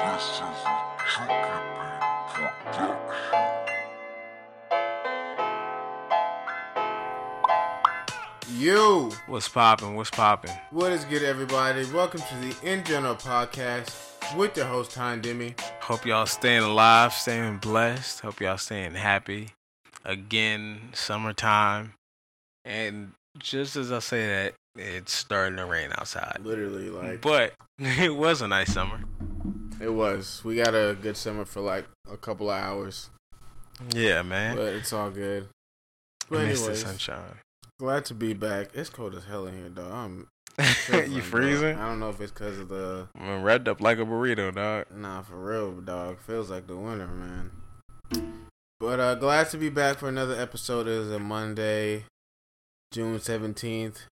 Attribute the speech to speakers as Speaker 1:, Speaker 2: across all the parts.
Speaker 1: This is a Chucky Beat production.
Speaker 2: You,
Speaker 3: What's poppin'? What's poppin'?
Speaker 2: what is good, everybody? Welcome to the In General podcast with your host, Time Demi.
Speaker 3: Hope y'all staying alive, staying blessed. Hope y'all staying happy. Again, summertime. And just as I say that, it's starting to rain outside.
Speaker 2: Literally, like
Speaker 3: But it was a nice summer.
Speaker 2: It was. We got a good summer for like a couple of hours,
Speaker 3: Yeah, man.
Speaker 2: but it's all good. But
Speaker 3: miss the sunshine.
Speaker 2: glad to be back. It's cold as hell in here, dog. I'm
Speaker 3: you
Speaker 2: shivering, dog.
Speaker 3: freezing?
Speaker 2: I don't know if it's because of the
Speaker 3: I'm wrapped up like a burrito, dog.
Speaker 2: Nah, for real, dog. Feels like the winter, man. But uh glad to be back for another episode. It is a Monday, June seventeenth.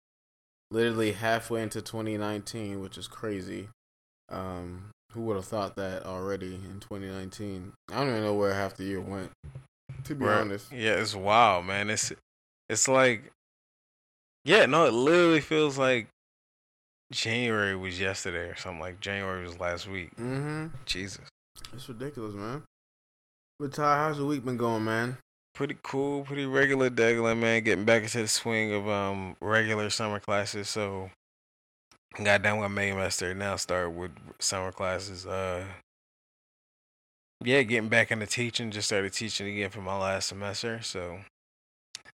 Speaker 2: Literally halfway into twenty nineteen, which is crazy. Um, who would have thought that already in twenty nineteen? I don't even know where half the year went. To be
Speaker 3: Right.
Speaker 2: honest.
Speaker 3: Yeah, it's wild, man. It's it's like Yeah, no, it literally feels like January was yesterday or something like January was last week.
Speaker 2: Mm-hmm.
Speaker 3: Jesus.
Speaker 2: It's ridiculous, man. But Ty, how's the week been going, man?
Speaker 3: Pretty cool, pretty regular degular, man. Getting back into the swing of um regular summer classes. So got done with May semester. Now start with summer classes. Uh yeah, getting back into teaching. Just started teaching again for my last semester. So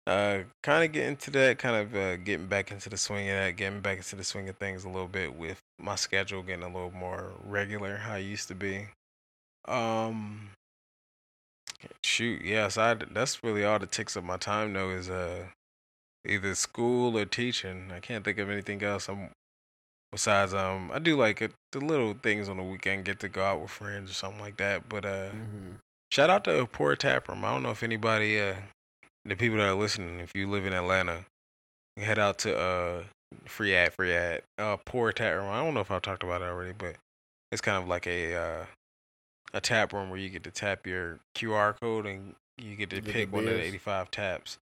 Speaker 3: uh kind of getting to that, kind of uh, getting back into the swing of that, getting back into the swing of things a little bit with my schedule getting a little more regular how it used to be. Um Shoot, yes, I that's really all that takes up my time though is uh either school or teaching. I can't think of anything else. I'm besides um I do like it, the little things on the weekend, get to go out with friends or something like that. But uh
Speaker 2: Mm-hmm.
Speaker 3: shout out to Pour Tap Room. I don't know if anybody uh the people that are listening, if you live in Atlanta, head out to uh free ad free ad uh Pour Tap Room. I don't know if I talked about it already, but it's kind of like a uh a tap room where you get to tap your QR code and you get to
Speaker 2: Get the
Speaker 3: pick one of the 85 taps.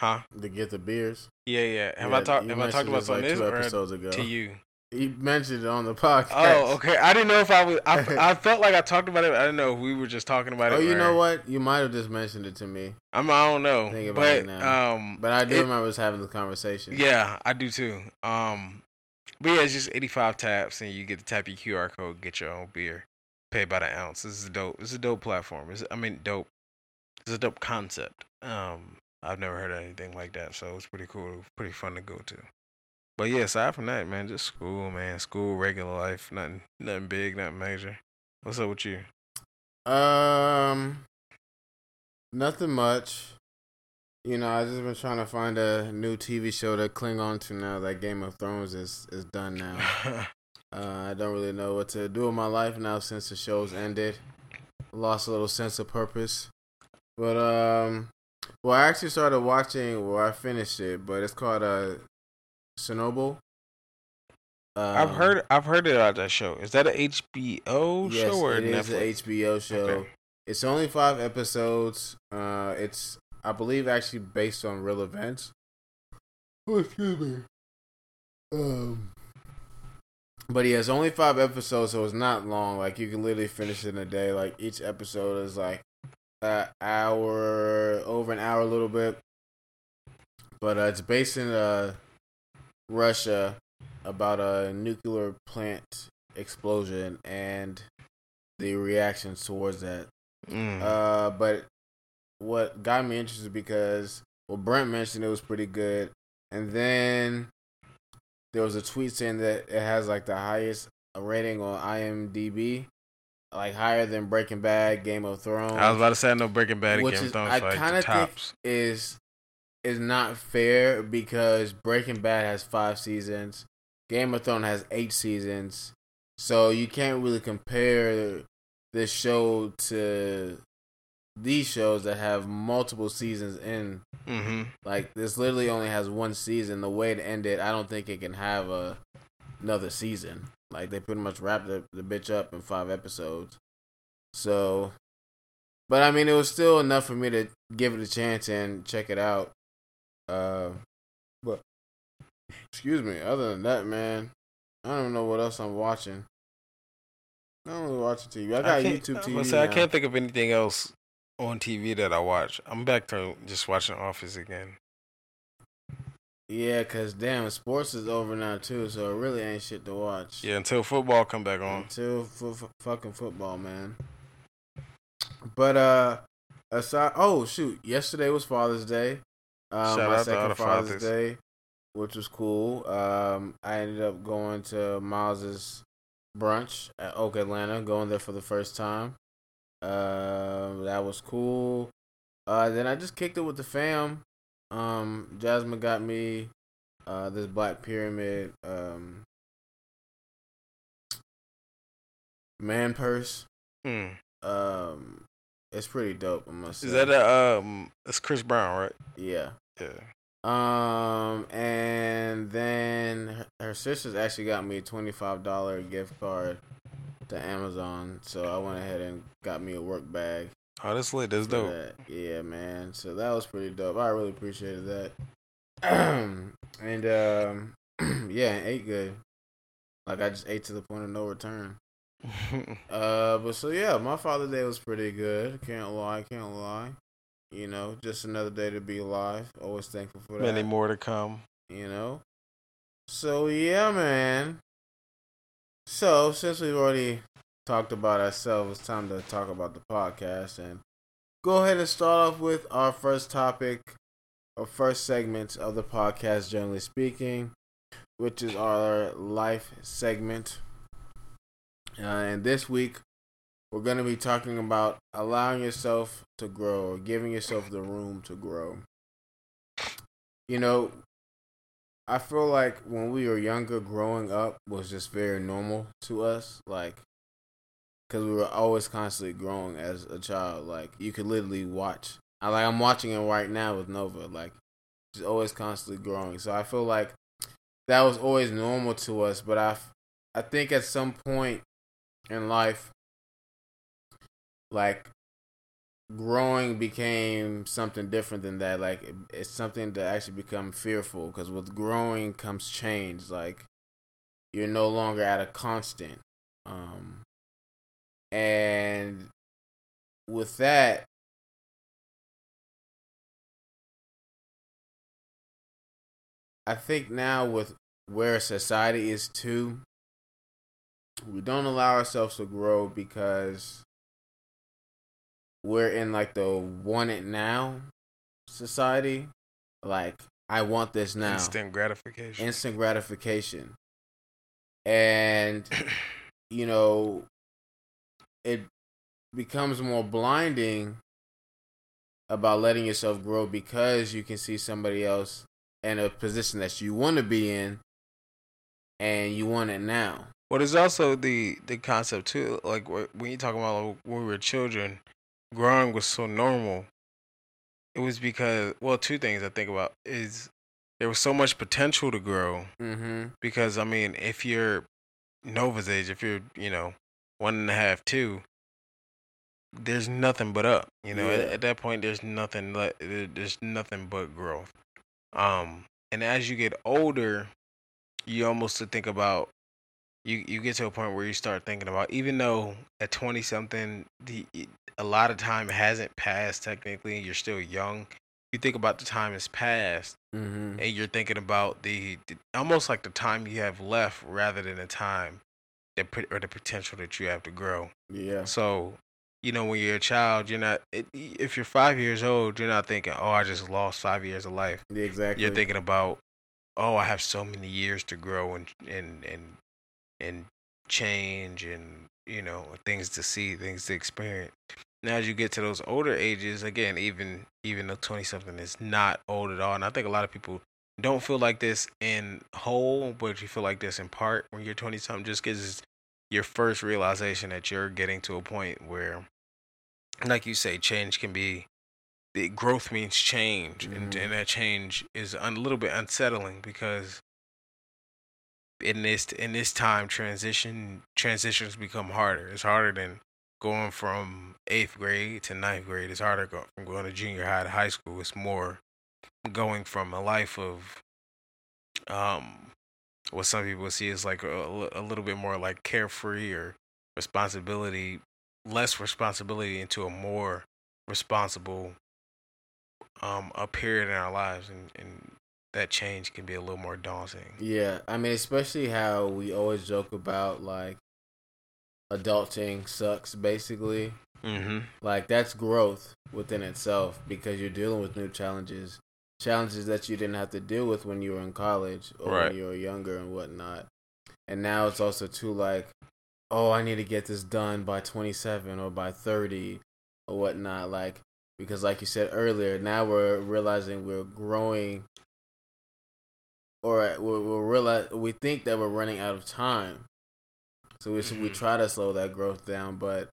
Speaker 3: Huh?
Speaker 2: To get the beers.
Speaker 3: Yeah, yeah. Have
Speaker 2: Yeah,
Speaker 3: I talked have I talked about something
Speaker 2: like
Speaker 3: this
Speaker 2: episodes ago.
Speaker 3: to you?
Speaker 2: You mentioned it on the podcast.
Speaker 3: Oh, okay. I didn't know if I was I, I felt like I talked about it. I didn't know if we were just talking about it.
Speaker 2: Oh, you
Speaker 3: or-
Speaker 2: know what? You might have just mentioned it to me,
Speaker 3: I'm I don't know.
Speaker 2: Think about
Speaker 3: but
Speaker 2: it now.
Speaker 3: um
Speaker 2: but I do
Speaker 3: It-
Speaker 2: remember us having the conversation.
Speaker 3: Yeah, I do too. Um, but yeah, it's just 85 taps, and you get to tap your QR code, get your own beer, pay by the ounce. This is dope. This is a dope platform. It's, I mean, dope. It's a dope concept. Um, I've never heard of anything like that, so it's pretty cool, pretty fun to go to. But yeah, aside from that, man, just school, man, school, regular life, nothing, nothing big, nothing major. What's up with you?
Speaker 2: Um, nothing much. You know, I just been trying to find a new TV show to cling on to now that Game of Thrones is is done now. Uh, I don't really know what to do with my life now since the show's ended. Lost a little sense of purpose. But um, well, I actually started watching. Well, I finished it, but it's called uh, Chernobyl.
Speaker 3: I've
Speaker 2: Um,
Speaker 3: heard, I've heard about that show. Is that an HBO
Speaker 2: Yes,
Speaker 3: show or
Speaker 2: it is
Speaker 3: Netflix?
Speaker 2: an HBO show.
Speaker 3: Okay.
Speaker 2: It's only five episodes. Uh, it's I believe actually based on real events. Oh, excuse me. Um, but yeah, it's only five episodes, so it's not long. Like you can literally finish it in a day. Like each episode is like an hour, over an hour, a little bit. But uh, it's based in uh, Russia about a nuclear plant explosion and the reactions towards that.
Speaker 3: Mm.
Speaker 2: Uh, but what got me interested because well, Brent mentioned it was pretty good, and then there was a tweet saying that it has like the highest rating on IMDb, like higher than Breaking Bad, Game of Thrones.
Speaker 3: I was about to say I know Breaking Bad Game of Thrones
Speaker 2: I
Speaker 3: like
Speaker 2: kinda
Speaker 3: the
Speaker 2: think-
Speaker 3: tops.
Speaker 2: is is not fair because Breaking Bad has five seasons, Game of Thrones has eight seasons, so you can't really compare this show to these shows that have multiple seasons in.
Speaker 3: Mm-hmm.
Speaker 2: Like this, literally only has one season. The way to end it, I don't think it can have a another season. Like they pretty much wrapped the, the bitch up in five episodes. So, but I mean, it was still enough for me to give it a chance and check it out. Uh, but excuse me. Other than that, man, I don't know what else I'm watching. I don't really watch TV. I got
Speaker 3: can't-
Speaker 2: YouTube
Speaker 3: I
Speaker 2: TV.
Speaker 3: say, I can't think of anything else on TV that I watch. I'm back to just watching Office again.
Speaker 2: Yeah, cause damn, sports is over now too, so it really ain't shit to watch.
Speaker 3: Yeah, until football come back on.
Speaker 2: Until f- fucking football, man. But uh, aside, oh shoot, yesterday was Father's Day. Um,
Speaker 3: Shout
Speaker 2: my
Speaker 3: out
Speaker 2: second
Speaker 3: the
Speaker 2: Father's
Speaker 3: fathers.
Speaker 2: Day, which was cool. Um, I ended up going to Miles's brunch at Oak Atlanta, going there for the first time. Um, that was cool. Uh, then I just kicked it with the fam. Um, Jasmine got me uh this Black Pyramid um man purse.
Speaker 3: Hmm.
Speaker 2: Um, it's pretty dope. I must say.
Speaker 3: Is that a um? It's Chris Brown, right?
Speaker 2: yeah.
Speaker 3: Yeah.
Speaker 2: Um, and then her, sisters actually got me a twenty five dollar gift card to Amazon, so I went ahead and got me a work bag.
Speaker 3: Oh, that's lit. That's dope.
Speaker 2: that. Yeah, man. So that was pretty dope. I really appreciated that. and um, yeah, ate good. Like I just ate to the point of no return. Uh, but so yeah, my Father's Day was pretty good. Can't lie, can't lie. You know, just another day to be alive. Always thankful for that.
Speaker 3: Many more to come.
Speaker 2: You know. So yeah, man. So since we've already talked about ourselves, it's time to talk about the podcast and go ahead and start off with our first topic or first segment of the podcast, generally speaking, which is our life segment. Uh, and this week, we're going to be talking about allowing yourself to grow or giving yourself the room to grow. You know, I feel like when we were younger, growing up was just very normal to us. Like, because we were always constantly growing as a child. Like, you could literally watch. I like I'm watching it right now with Nova. Like, just always constantly growing. So I feel like that was always normal to us. But I, I think at some point in life, like growing became something different than that. Like it- it's something to actually become fearful because with growing comes change. Like you're no longer at a constant. Um, and with that, I think now with where society is too, we don't allow ourselves to grow because we're in like the want it now society. Like I want this now.
Speaker 3: Instant gratification.
Speaker 2: Instant gratification. And you know it becomes more blinding about letting yourself grow because you can see somebody else in a position that you want to be in and you want it now.
Speaker 3: Well, there's also the the concept too. Like when you talk about like, when we were children, growing was so normal. It was because well, two things I think about is there was so much potential to grow.
Speaker 2: Mhm.
Speaker 3: Because I mean, if you're Nova's age, if you're you know one and a half, two, there's nothing but up. You know, at,
Speaker 2: Yeah.
Speaker 3: at that point, there's nothing. There's nothing but growth. Um, and as you get older, you almost to think about you. You get to a point where you start thinking about even though at twenty something, the a lot of time hasn't passed. Technically, you're still young. You think about the time has passed
Speaker 2: Mhm.
Speaker 3: and you're thinking about the, the almost like the time you have left rather than the time that put or the potential that you have to grow.
Speaker 2: Yeah.
Speaker 3: So, you know, when you're a child, you're not. It, if you're five years old, you're not thinking, "Oh, I just lost five years of life."
Speaker 2: Yeah, exactly.
Speaker 3: You're thinking about, "Oh, I have so many years to grow and and and and change and you know things to see, things to experience." Now, as you get to those older ages, again, even even though twenty something is not old at all, and I think a lot of people don't feel like this in whole, but you feel like this in part when you're twenty something, just because it's your first realization that you're getting to a point where, like you say, change can be. The growth means change, and,
Speaker 2: Mhm.
Speaker 3: and that change is a little bit unsettling because in this in this time transition transitions become harder. It's harder than going from eighth grade to ninth grade. It's harder go, from going to junior high to high school. It's more going from a life of um what some people see as like a, a little bit more like carefree or responsibility, less responsibility into a more responsible um a period in our lives and, and that change can be a little more daunting.
Speaker 2: Yeah, I mean, especially how we always joke about like adulting sucks, basically.
Speaker 3: Mm-hmm.
Speaker 2: Like that's growth within itself because you're dealing with new challenges, challenges that you didn't have to deal with when you were in college or
Speaker 3: Right.
Speaker 2: when you were younger and whatnot. And now it's also too like, oh, I need to get this done by 27 or by 30 or whatnot. Like because, like you said earlier, now we're realizing we're growing, or we're, we're realize we think that we're running out of time. So we we
Speaker 3: Mhm.
Speaker 2: try to slow that growth down, but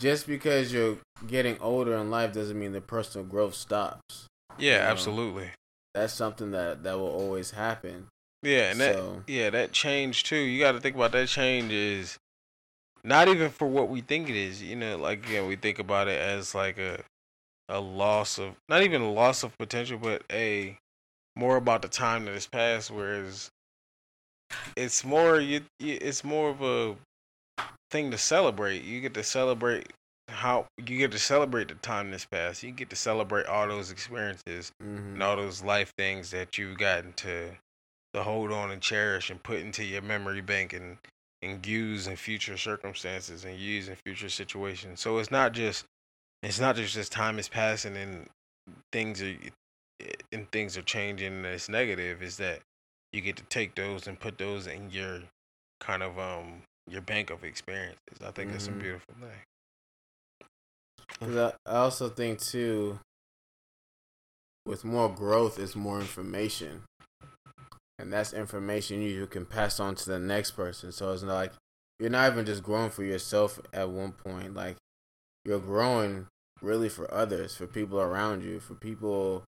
Speaker 2: just because you're getting older in life doesn't mean the personal growth stops.
Speaker 3: Yeah,
Speaker 2: You know,
Speaker 3: absolutely.
Speaker 2: That's something that that will always happen.
Speaker 3: Yeah, and that yeah, that change too. You got to think about that change is not even for what we think it is. You know, like again, we think about it as like a a loss of not even a loss of potential, but a more about the time that has passed. Whereas it's more you, it's more of a thing to celebrate. You get to celebrate how you get to celebrate the time that's passed. You get to celebrate all those experiences
Speaker 2: hmm
Speaker 3: and all those life things that you've gotten to to hold on and cherish and put into your memory bank and and use in future circumstances and use in future situations. So it's not just it's not just this time is passing and things are and things are changing and it's negative. Is that you get to take those and put those in your kind of um your bank of experiences. I think that's a
Speaker 2: Mhm.
Speaker 3: beautiful thing.
Speaker 2: I, I also think too, with more growth is more information, and that's information you can pass on to the next person. So it's not like you're not even just growing for yourself at one point. Like you're growing really for others, for people around you, for people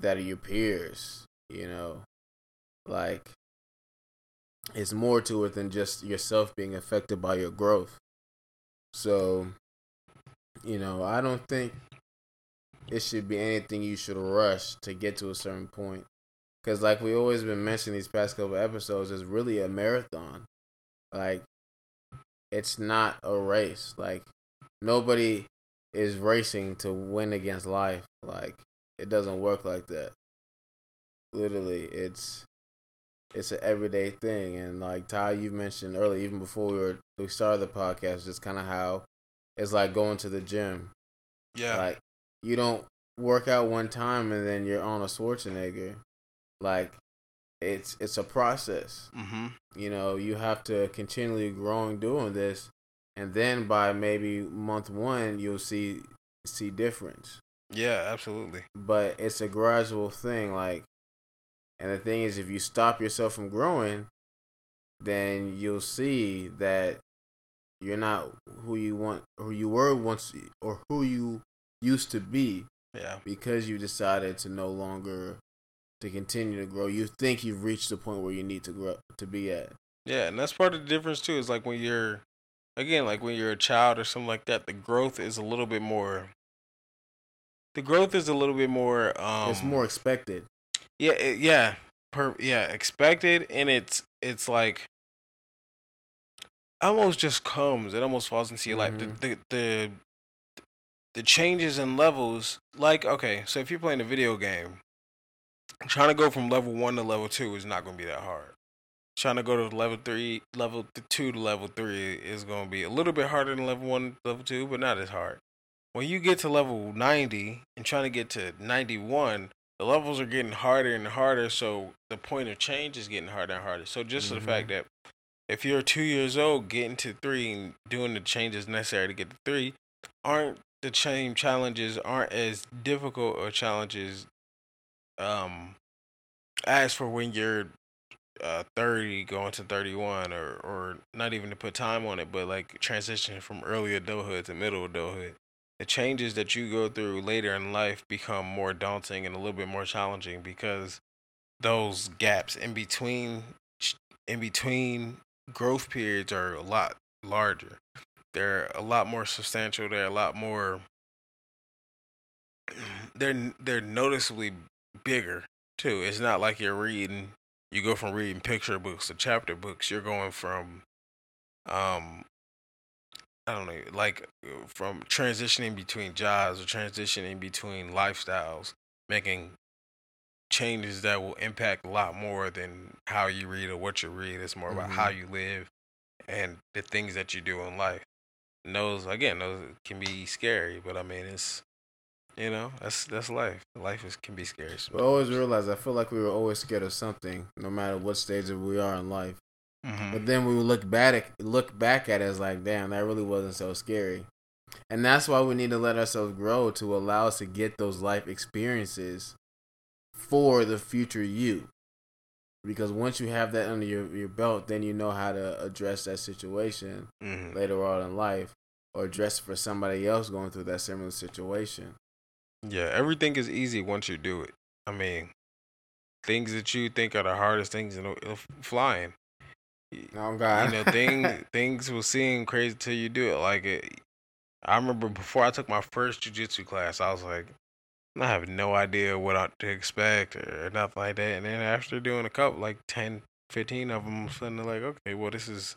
Speaker 2: that are your peers. You know, like it's more to it than just yourself being affected by your growth. So you know, I don't think it should be anything you should rush to get to a certain point. Because, like we always been mentioning these past couple episodes, it's really a marathon. Like, it's not a race. Like, nobody is racing to win against life. Like, it doesn't work like that. Literally, it's it's an everyday thing. And like Ty, you mentioned earlier, even before we were we started the podcast, just kind of how it's like going to the gym.
Speaker 3: Yeah.
Speaker 2: Like you don't work out one time and then you're on a Schwarzenegger. Like it's it's a process.
Speaker 3: mm-hmm.
Speaker 2: You know, you have to continually growing doing this, and then by maybe month one you'll see see difference.
Speaker 3: Yeah, absolutely.
Speaker 2: But it's a gradual thing. Like, and the thing is, if you stop yourself from growing, then you'll see that you're not who you want, who you were once, or who you used to be
Speaker 3: Yeah.
Speaker 2: because you decided to no longer to continue to grow. You think you've reached the point where you need to grow to be at.
Speaker 3: Yeah, and that's part of the difference too. Is like when you're, again, like when you're a child or something like that. The growth is a little bit more. The growth is a little bit more. Um,
Speaker 2: it's more expected.
Speaker 3: Yeah, it, yeah, per yeah, expected, and it's it's like almost just comes. It almost falls into your life.
Speaker 2: Mhm.
Speaker 3: The, the the the changes in levels. Like okay, so if you're playing a video game, trying to go from level one to level two is not going to be that hard. Trying to go to level three, level two to level three is going to be a little bit harder than level one, level two, but not as hard. When you get to level 90 and trying to get to 91, the levels are getting harder and harder. So the point of change is getting harder and harder. So just
Speaker 2: Mhm.
Speaker 3: the fact that if you're two years old, getting to three and doing the changes necessary to get to three, aren't the same challenges aren't as difficult or challenges um as for when you're uh 30 going to 31 or or not even to put time on it but like transitioning from early adulthood to middle adulthood the changes that you go through later in life become more daunting and a little bit more challenging because those gaps in between in between growth periods are a lot larger. They're a lot more substantial they're a lot more they're they're noticeably bigger too. It's not like you're reading you go from reading picture books to chapter books. You're going from um, I don't know, like from transitioning between jobs or transitioning between lifestyles, making changes that will impact a lot more than how you read or what you read. It's more about
Speaker 2: Mhm.
Speaker 3: how you live and the things that you do in life. And those again, those can be scary, but I mean, it's you know, that's that's life. Life is can be scary.
Speaker 2: We always realize I feel like we were always scared of something, no matter what stage we are in life.
Speaker 3: Mhm.
Speaker 2: But then we would look back at look back at it as like, damn, that really wasn't so scary. And that's why we need to let ourselves grow to allow us to get those life experiences for the future you. Because once you have that under your, your belt, then you know how to address that situation
Speaker 3: Mhm.
Speaker 2: later on in life or address for somebody else going through that similar situation.
Speaker 3: Yeah, everything is easy once you do it. I mean, things that you think are the hardest things in flying.
Speaker 2: Oh God.
Speaker 3: You know, things things will seem crazy till you do it. Like it, I remember before I took my first jujitsu class, I was like, I have no idea what to expect or nothing like that. And then after doing a couple, like 10, 15 of them, I'm suddenly like, okay, well, this is.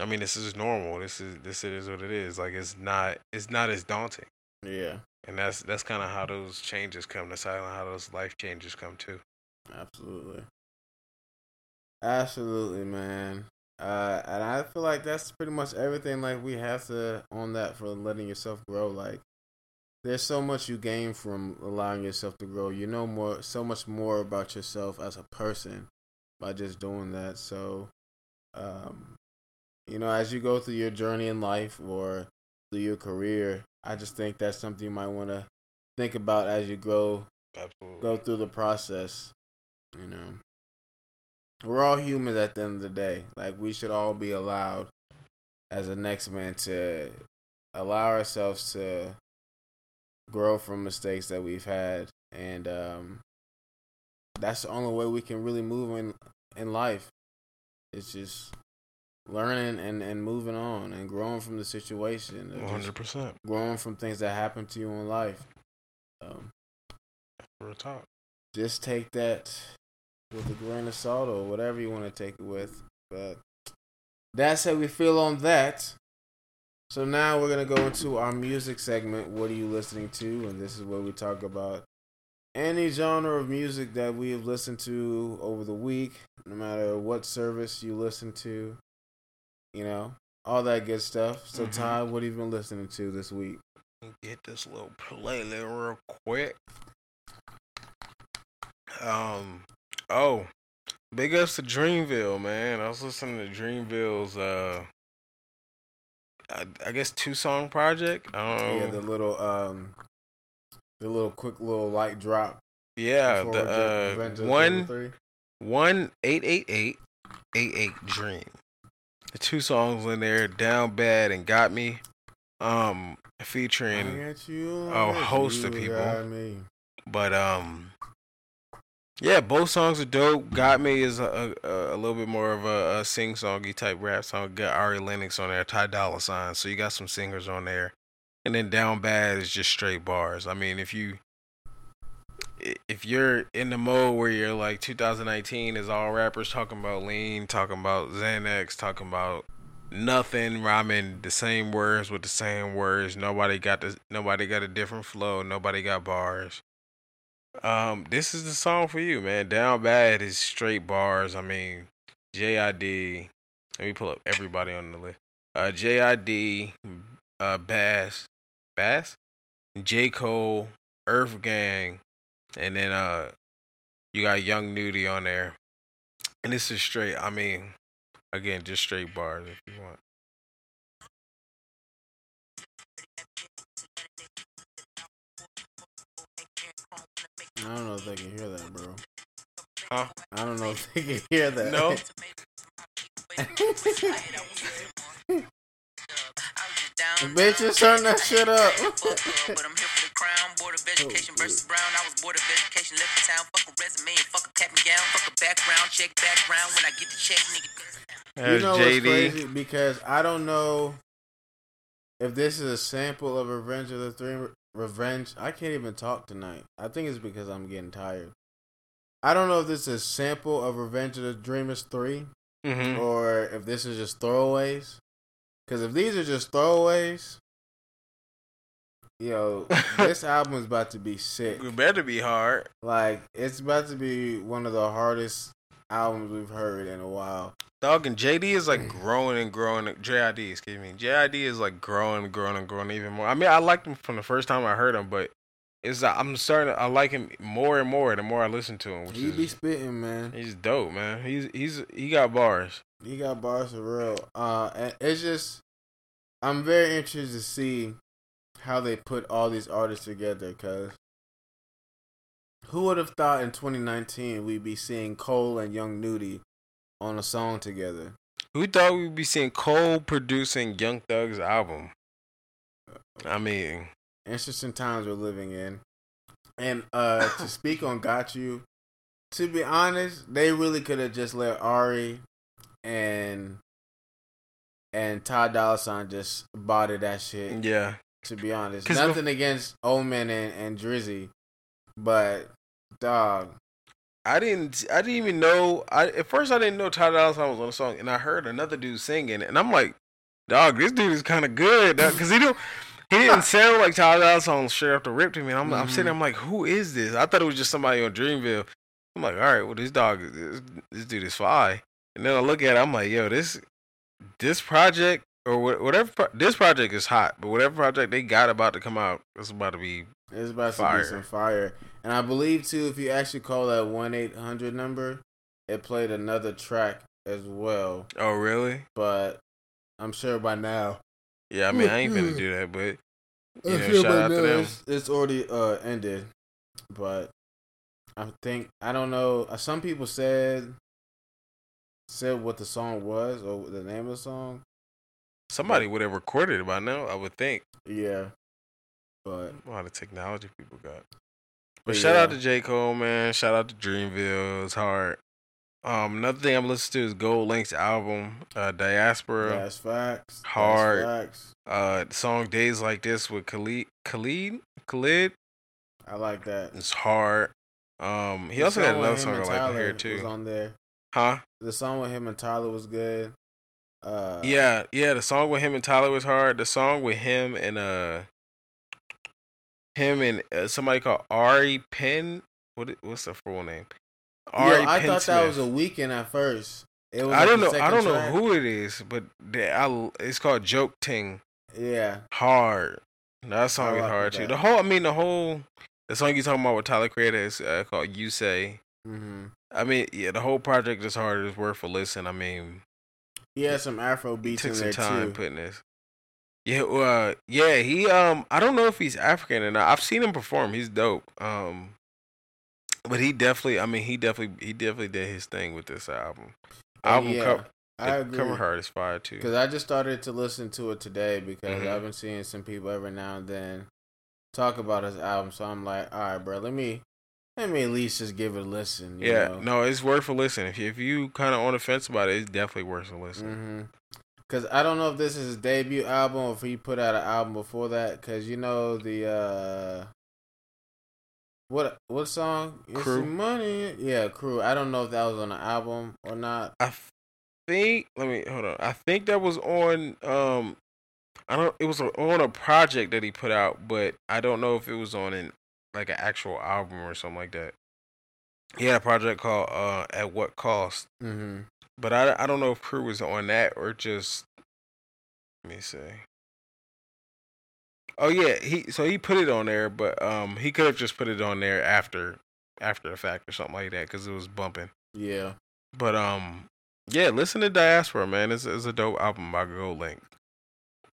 Speaker 3: I mean, this is normal. This is this is what it is. Like it's not it's not as daunting.
Speaker 2: yeah,
Speaker 3: And that's that's kind of how those changes come. That's how how those life changes come too.
Speaker 2: absolutely. Absolutely, man. Uh, and I feel like that's pretty much everything. Like we have to on that for letting yourself grow. Like there's so much you gain from allowing yourself to grow. You know more, so much more about yourself as a person by just doing that. So, um, you know, as you go through your journey in life or through your career, I just think that's something you might want to think about as you grow
Speaker 3: Absolutely.
Speaker 2: go through the process. You know, we're all humans at the end of the day. Like we should all be allowed, as a next man, to allow ourselves to grow from mistakes that we've had, and um, that's the only way we can really move in in life. It's just learning and and moving on and growing from the situation.
Speaker 3: One hundred percent.
Speaker 2: growing from things that happen to you in life. Um,
Speaker 3: Real talk.
Speaker 2: just take that with a grain of salt or whatever you want to take it with. But that's how we feel on that. So now we're gonna go into our music segment. What are you listening to? And this is where we talk about any genre of music that we have listened to over the week, no matter what service you listen to. You know, all that good stuff. So
Speaker 3: Mhm.
Speaker 2: Ty, what have you been listening to this week?
Speaker 3: Get this little playlist real quick. Um. Oh, big ups to Dreamville, man. I was listening to Dreamville's uh. I, I guess two song project. I don't
Speaker 2: Yeah, the little um, the little quick little light drop.
Speaker 3: Yeah, the uh one
Speaker 2: 33.
Speaker 3: one eight eight eight eight eight dream. The two songs in there, down bad and got me. Um, featuring
Speaker 2: I got you,
Speaker 3: a host of people. But um, yeah, both songs are dope. Got me is a, a, a little bit more of a, a sing songy type rap song. Got Ari Lennox on there, Ty Dolla Sign. So you got some singers on there, and then Down Bad is just straight bars. I mean, if you if you're in the mode where you're like 2019 is all rappers talking about lean, talking about Xanax, talking about nothing rhyming the same words with the same words. Nobody got the nobody got a different flow. Nobody got bars. Um, this is the song for you, man. Down bad is straight bars. I mean, JID. Let me pull up everybody on the list. Uh, JID, uh, Bas, Bas, J Cole, Earth Gang, and then uh, you got Young Nudy on there. And this is straight. I mean, again, just straight bars if you want.
Speaker 2: I don't know if they can hear that, bro.
Speaker 3: Huh?
Speaker 2: I don't know if they can hear that.
Speaker 3: No.
Speaker 2: Bitches, turn that shit up.
Speaker 4: but I'm here for the crown. Board of Education versus Brown. I was board of education, left the town. Fuck a resume and fuck a cap and gown. Fuck a background, check background. When I get the check, nigga.
Speaker 2: you know what's
Speaker 3: JD.
Speaker 2: crazy? Because I don't know if this is a sample of Revenge of the Three. Revenge. I can't even talk tonight. I think it's because I'm getting tired. I don't know if this is a sample of Revenge of the Dreamers 3
Speaker 3: Mm-hmm.
Speaker 2: or if this is just throwaways. Because if these are just throwaways, yo, this album is about to be sick.
Speaker 3: It better be hard.
Speaker 2: Like it's about to be one of the hardest albums we've heard in a while.
Speaker 3: Dog and JD is like growing and growing. JID, excuse me. JID is like growing and growing and growing even more. I mean, I liked him from the first time I heard him, but it's uh, I'm starting. To, I like him more and more the more I listen to him.
Speaker 2: He
Speaker 3: is,
Speaker 2: be spitting, man.
Speaker 3: he's dope, man. He's he's he got bars.
Speaker 2: He got bars for real. Uh, and it's just I'm very interested to see how they put all these artists together. Cause who would have thought in 2019 we'd be seeing Cole and Young Nudy on a song together?
Speaker 3: Who thought we'd be seeing Cole producing Young Thug's album? I mean,
Speaker 2: interesting times we're living in. And uh to speak on Got You, to be honest, they really could have just let Ari and and Todd Dolla Sign just body that shit.
Speaker 3: yeah.
Speaker 2: To be honest, nothing against Omen and, and Dreezy, but dog,
Speaker 3: I didn't. I didn't even know. I at first I didn't know Ty Dolla Sign was on the song, and I heard another dude singing, and I'm like, "Dog, this dude is kind of good." Because he don't. He didn't sound like Ty Dolla Sign straight off the rip to me. And I'm, I'm sitting.
Speaker 2: Mhm.
Speaker 3: I'm like, "Who is this?" I thought it was just somebody on Dreamville. I'm like, "All right, well, this dog, this, this dude is fly." And then I look at it. I'm like, "Yo, this, this project or whatever. This project is hot, but whatever project they got about to come out, it's about to be
Speaker 2: it's about to
Speaker 3: Fire.
Speaker 2: be some fire. And I believe too, if you actually call that one eight hundred number, it played another track as well.
Speaker 3: Oh, really?
Speaker 2: But I'm sure by now
Speaker 3: Yeah, I mean, I ain't finna do that, but you know,
Speaker 2: sure
Speaker 3: shout out to them.
Speaker 2: It's, it's already uh ended, but I think I don't know. uh, Some people said said what the song was or the name of the song.
Speaker 3: Somebody would have recorded it by now, I would think.
Speaker 2: Yeah, but
Speaker 3: A lot of technology people got. But
Speaker 2: But
Speaker 3: shout out to J. Cole, man. Shout out to Dreamville. It's hard. Um, another thing I'm listening to is Gold Link's album, uh, Diaspora.
Speaker 2: that's facts.
Speaker 3: Hard.
Speaker 2: That's facts.
Speaker 3: Uh, song Days Like This with Khalid. Khalid? Khalid?
Speaker 2: I like that.
Speaker 3: It's hard. Um, he
Speaker 2: The
Speaker 3: also had another song I like here
Speaker 2: Was on there.
Speaker 3: Huh?
Speaker 2: The song with him and Tyler was good. Uh,
Speaker 3: Yeah, yeah. The song with him and Tyler was hard. The song with him and uh, him and uh, somebody called Ari Penn. What? What's the full name?
Speaker 2: Yo, I thought that was a weekend at first. It was
Speaker 3: I
Speaker 2: like
Speaker 3: don't know. I don't know who it is, but I, it's called Joke Ting.
Speaker 2: Yeah,
Speaker 3: Hard. That song is hard too.
Speaker 2: that.
Speaker 3: The whole. I mean, the whole. The song you talking about with Tyler Creator is uh, called "You Say."
Speaker 2: hmm
Speaker 3: I mean, yeah, the whole project is hard. It's worth a listen. I mean,
Speaker 2: he had some Afro beats
Speaker 3: took
Speaker 2: in
Speaker 3: some
Speaker 2: there
Speaker 3: time
Speaker 2: too.
Speaker 3: putting this. Yeah, uh, yeah, he um, I don't know if he's African or not. I've seen him perform. He's dope. Um, but he definitely, I mean, he definitely, he definitely did his thing with this album. Album
Speaker 2: yeah,
Speaker 3: cover,
Speaker 2: I agree.
Speaker 3: cover art is fire too.
Speaker 2: Because I just started to listen to it today because
Speaker 3: Mhm.
Speaker 2: I've been seeing some people every now and then talk about his album. So I'm like, all right, bro, let me let me at least just give it a listen. You
Speaker 3: Yeah,
Speaker 2: know?
Speaker 3: no, it's worth a listen. If you, if you kind of on the fence about it, it's definitely worth a listen.
Speaker 2: Mm-hmm. Cause I don't know if this is his debut album or if he put out an album before that. Cause you know the uh, what what song?
Speaker 3: Crew.
Speaker 2: money. Yeah, crew. I don't know if that was on the album or not.
Speaker 3: I think. Let me hold on. I think that was on. Um, I don't. It was on a project that he put out, but I don't know if it was on an like an actual album or something like that. He had a project called uh, "At What Cost,"
Speaker 2: Mm-hmm.
Speaker 3: But I I don't know if Crew was on that or just. Let me see. Oh yeah, he so he put it on there, but um he could have just put it on there after after the fact or something like that because it was bumping.
Speaker 2: Yeah.
Speaker 3: But um, yeah, listen to Diaspora, man. It's, it's a dope album by Gold Link.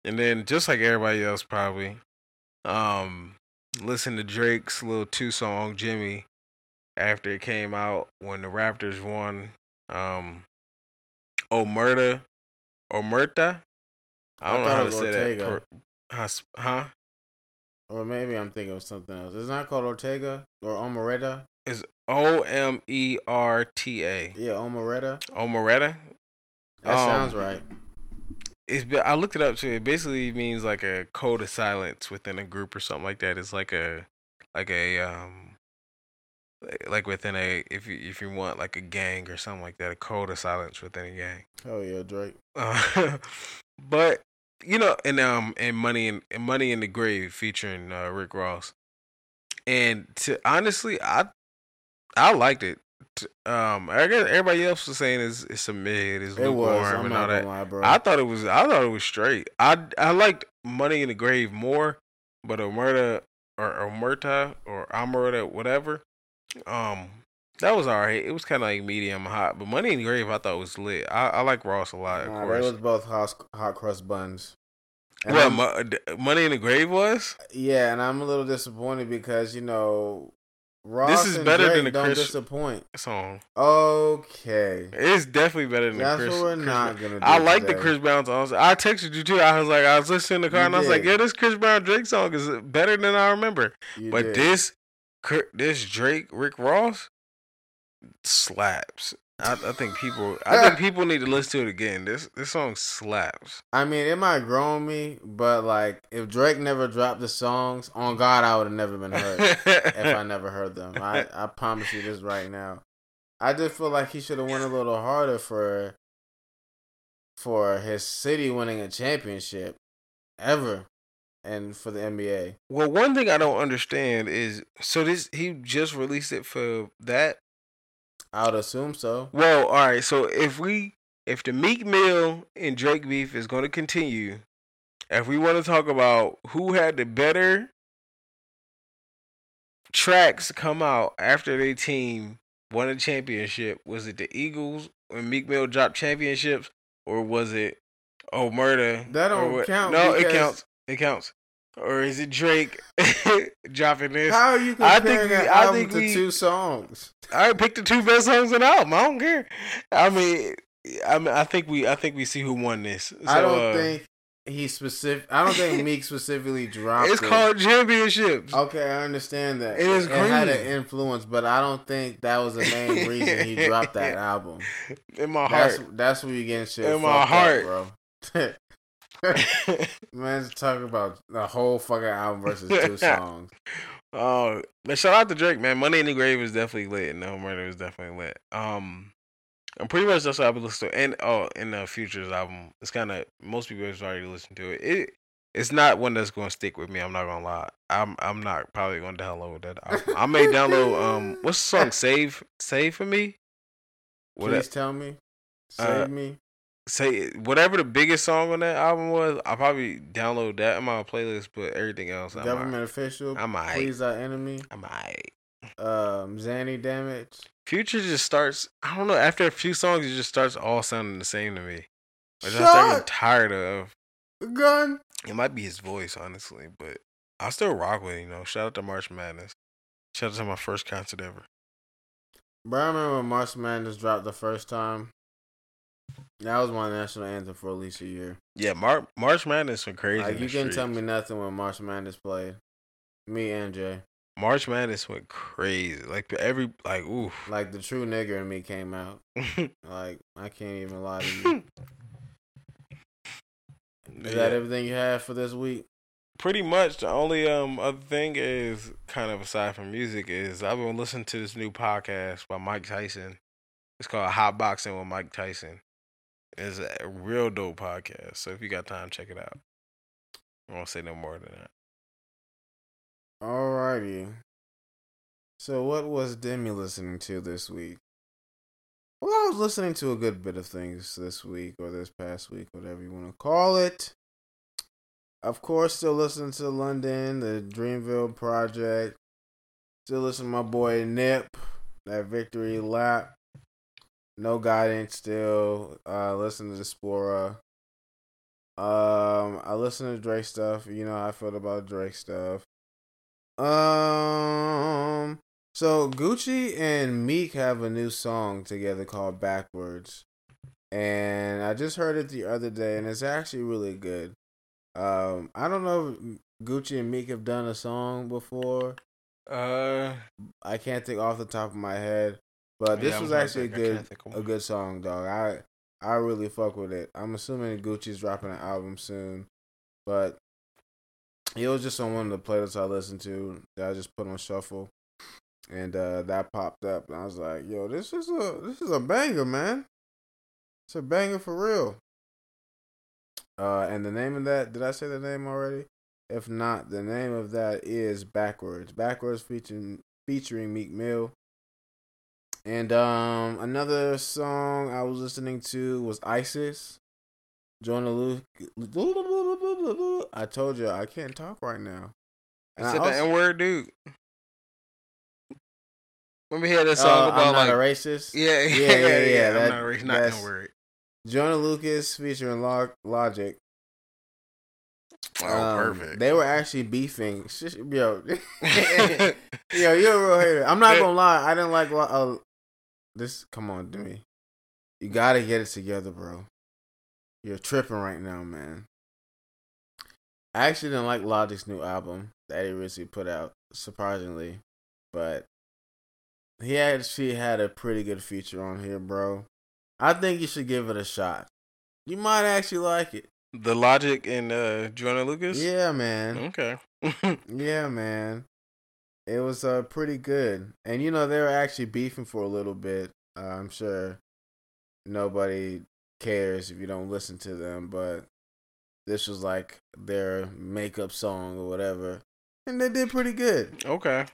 Speaker 3: And then just like everybody else, probably, um, listen to Drake's little two song Jimmy after it came out when the Raptors won. Um, Omerta, Omerta. I don't
Speaker 2: I
Speaker 3: know how to say
Speaker 2: Ortega.
Speaker 3: that. Huh.
Speaker 2: Or maybe I'm thinking of something else. It's not called Ortega or Omereta.
Speaker 3: It's O M E R T A.
Speaker 2: Yeah, Omereta.
Speaker 3: Omerta.
Speaker 2: That
Speaker 3: Um,
Speaker 2: sounds right.
Speaker 3: it's I looked it up too. It basically means like a code of silence within a group or something like that. It's like a like a um like within a if you if you want like a gang or something like that, a code of silence within a gang.
Speaker 2: Oh yeah, Drake.
Speaker 3: Uh, but you know, and um, and money in and money in the grave featuring uh, Rick Ross. And to honestly, I I liked it. Um, I guess everybody else was saying it's it's a mid, it's
Speaker 2: It
Speaker 3: lukewarm and all that.
Speaker 2: lie.
Speaker 3: I thought it was I thought it was straight. I I liked Money in the Grave more, but Omerta or Omerta or Amerta whatever, um, that was alright. It was kind of like medium hot, but Money in the Grave I thought was lit. I, I like Ross a lot, of
Speaker 2: Nah, they
Speaker 3: course.
Speaker 2: was both hot, hot crust buns. And
Speaker 3: What Mo- Money in the Grave was?
Speaker 2: yeah, and I'm a little disappointed because you know Ross
Speaker 3: this
Speaker 2: is
Speaker 3: better
Speaker 2: Drake
Speaker 3: than the
Speaker 2: don't
Speaker 3: Chris-
Speaker 2: disappoint.
Speaker 3: Song.
Speaker 2: Okay,
Speaker 3: It's definitely better than
Speaker 2: that's
Speaker 3: the Chris.
Speaker 2: what we're
Speaker 3: Chris
Speaker 2: not
Speaker 3: Brown.
Speaker 2: gonna.
Speaker 3: I like the. Chris Brown songs. I texted you too. I was like, I was listening in the car
Speaker 2: You
Speaker 3: and I was like,
Speaker 2: did.
Speaker 3: yeah, this Chris Brown Drake song is better than I remember.
Speaker 2: You
Speaker 3: But
Speaker 2: did.
Speaker 3: this, this Drake Rick Ross slaps. I, I think people, I think people need to listen to it again. This this song slaps.
Speaker 2: I mean, it might grow on me, but like if Drake never dropped the songs, on God, I would have never been hurt if I never heard them. I I promise you this right now. I just feel like he should have went a little harder for for his city winning a championship ever, and for the NBA.
Speaker 3: well, one thing I don't understand is so this he just released it for that.
Speaker 2: I would assume so.
Speaker 3: Well, all right. So if we, if the Meek Mill and Drake beef is going to continue, if we want to talk about who had the better tracks come out after their team won a championship, was it the Eagles when Meek Mill dropped championships, or was it Oh Murder?
Speaker 2: That don't count
Speaker 3: No, it counts. It counts. Or is it Drake dropping this?
Speaker 2: How are you
Speaker 3: I
Speaker 2: comparing
Speaker 3: think we-
Speaker 2: an
Speaker 3: I
Speaker 2: album
Speaker 3: think
Speaker 2: to
Speaker 3: we-
Speaker 2: two songs?
Speaker 3: I picked the two best songs in the album. I don't care. I mean, I mean, I think we, I think we see who won this. So,
Speaker 2: I don't
Speaker 3: uh,
Speaker 2: think he specific. I don't think Meek specifically dropped.
Speaker 3: it's
Speaker 2: it.
Speaker 3: called championships.
Speaker 2: Okay, I understand that.
Speaker 3: It is
Speaker 2: it had an influence, but I don't think that was the main reason he dropped that album.
Speaker 3: in my
Speaker 2: That's
Speaker 3: heart.
Speaker 2: that's where you getting shit
Speaker 3: In my
Speaker 2: up,
Speaker 3: heart.
Speaker 2: bro. Man's talking about the whole fucking album versus two songs.
Speaker 3: Oh, but shout out to Drake, man. Money in the Grave is definitely lit, and No Murder is definitely lit. Um, and pretty much that's what I've been listening to. And oh, in the Futures album, it's kind of most people have already listened to it. It it's not one that's going to stick with me. I'm not gonna lie. I'm I'm not probably gonna download that. Album. I may download um what's the song Save Save for me. What
Speaker 2: Please tell me, save
Speaker 3: Uh,
Speaker 2: me.
Speaker 3: Say whatever the biggest song on that album was, I'll probably download that in my playlist. But everything else, I'm
Speaker 2: Government
Speaker 3: alright.
Speaker 2: official.
Speaker 3: I'm alright.
Speaker 2: Please, our enemy.
Speaker 3: I'm alright.
Speaker 2: Um, Zanny damage.
Speaker 3: Future just starts. I don't know. After a few songs, it just starts all sounding the same to me. Which I'm
Speaker 2: Shut
Speaker 3: tired of.
Speaker 2: gun.
Speaker 3: It might be his voice, honestly, but I still rock with it. You know. Shout out to March Madness. Shout out to my first concert ever.
Speaker 2: Bro, I remember when March Madness dropped the first time. That was my national anthem for at least a year.
Speaker 3: Yeah, Mar- March Madness went crazy.
Speaker 2: Like you couldn't tell me nothing when March Madness played. Me and Jay.
Speaker 3: March Madness went crazy. Like every like oof.
Speaker 2: Like the true nigger in me came out. Like I can't even lie to you. Is that everything you have for this week?
Speaker 3: Pretty much the only um other thing is kind of aside from music is I've been listening to this new podcast by Mike Tyson. It's called Hot Boxing with Mike Tyson. It's a real dope podcast. So if you got time, check it out. I won't say no more than that.
Speaker 2: Alrighty. So what was Demi listening to this week? Well, I was listening to a good bit of things this week or this past week, whatever you want to call it. Of course, still listening to London, the Dreamville Project. Still listening to my boy Nip, that Victory Lap. No guidance still. Uh listen to Diaspora. Um I listen to Drake stuff. You know how I feel about Drake stuff. Um so Gucci and Meek have a new song together called Backwards. And I just heard it the other day and it's actually really good. Um I don't know if Gucci and Meek have done a song before.
Speaker 3: Uh
Speaker 2: I can't think off the top of my head. But this
Speaker 3: Yeah,
Speaker 2: was actually a
Speaker 3: think. I can't
Speaker 2: good a good song, dog. I I really fuck with it. I'm assuming Gucci's dropping an album soon, but it was just on one of the playlists I listened to that I just put on shuffle, and uh, that popped up, and I was like, "Yo, this is a this is a banger, man. It's a banger for real." Uh, and the name of that, did I say the name already? If not, the name of that is Backwards. Backwards featuring featuring Meek Mill. And um, another song I was listening to was Isis. Jonah Luke. I told you I can't talk right now. And
Speaker 3: I
Speaker 2: I
Speaker 3: said the N word, dude. Let me hear that
Speaker 2: Oh,
Speaker 3: song
Speaker 2: I'm
Speaker 3: about
Speaker 2: not
Speaker 3: like
Speaker 2: a racist.
Speaker 3: yeah, yeah,
Speaker 2: Yeah, yeah, yeah,
Speaker 3: I'm not not N word.
Speaker 2: Joyner Lucas featuring Log- Logic.
Speaker 3: Oh,
Speaker 2: Um,
Speaker 3: perfect.
Speaker 2: They were actually beefing. Yo, yo, you're a real hater. I'm not gonna lie. I didn't like. Uh, this. Come on, to me. You gotta get it together, bro. You're tripping right now, man. I actually didn't like Logic's new album that he recently put out, surprisingly, but he actually had a pretty good feature on here, bro. I think you should give it a shot. You might actually like it.
Speaker 3: the Logic and uh, Joyner Lucas.
Speaker 2: Yeah, man.
Speaker 3: Okay.
Speaker 2: Yeah, man. It was uh pretty good. And you know, they were actually beefing for a little bit. Uh, I'm sure nobody cares if you don't listen to them, but this was like their makeup song or whatever. And they did pretty good.
Speaker 3: okay.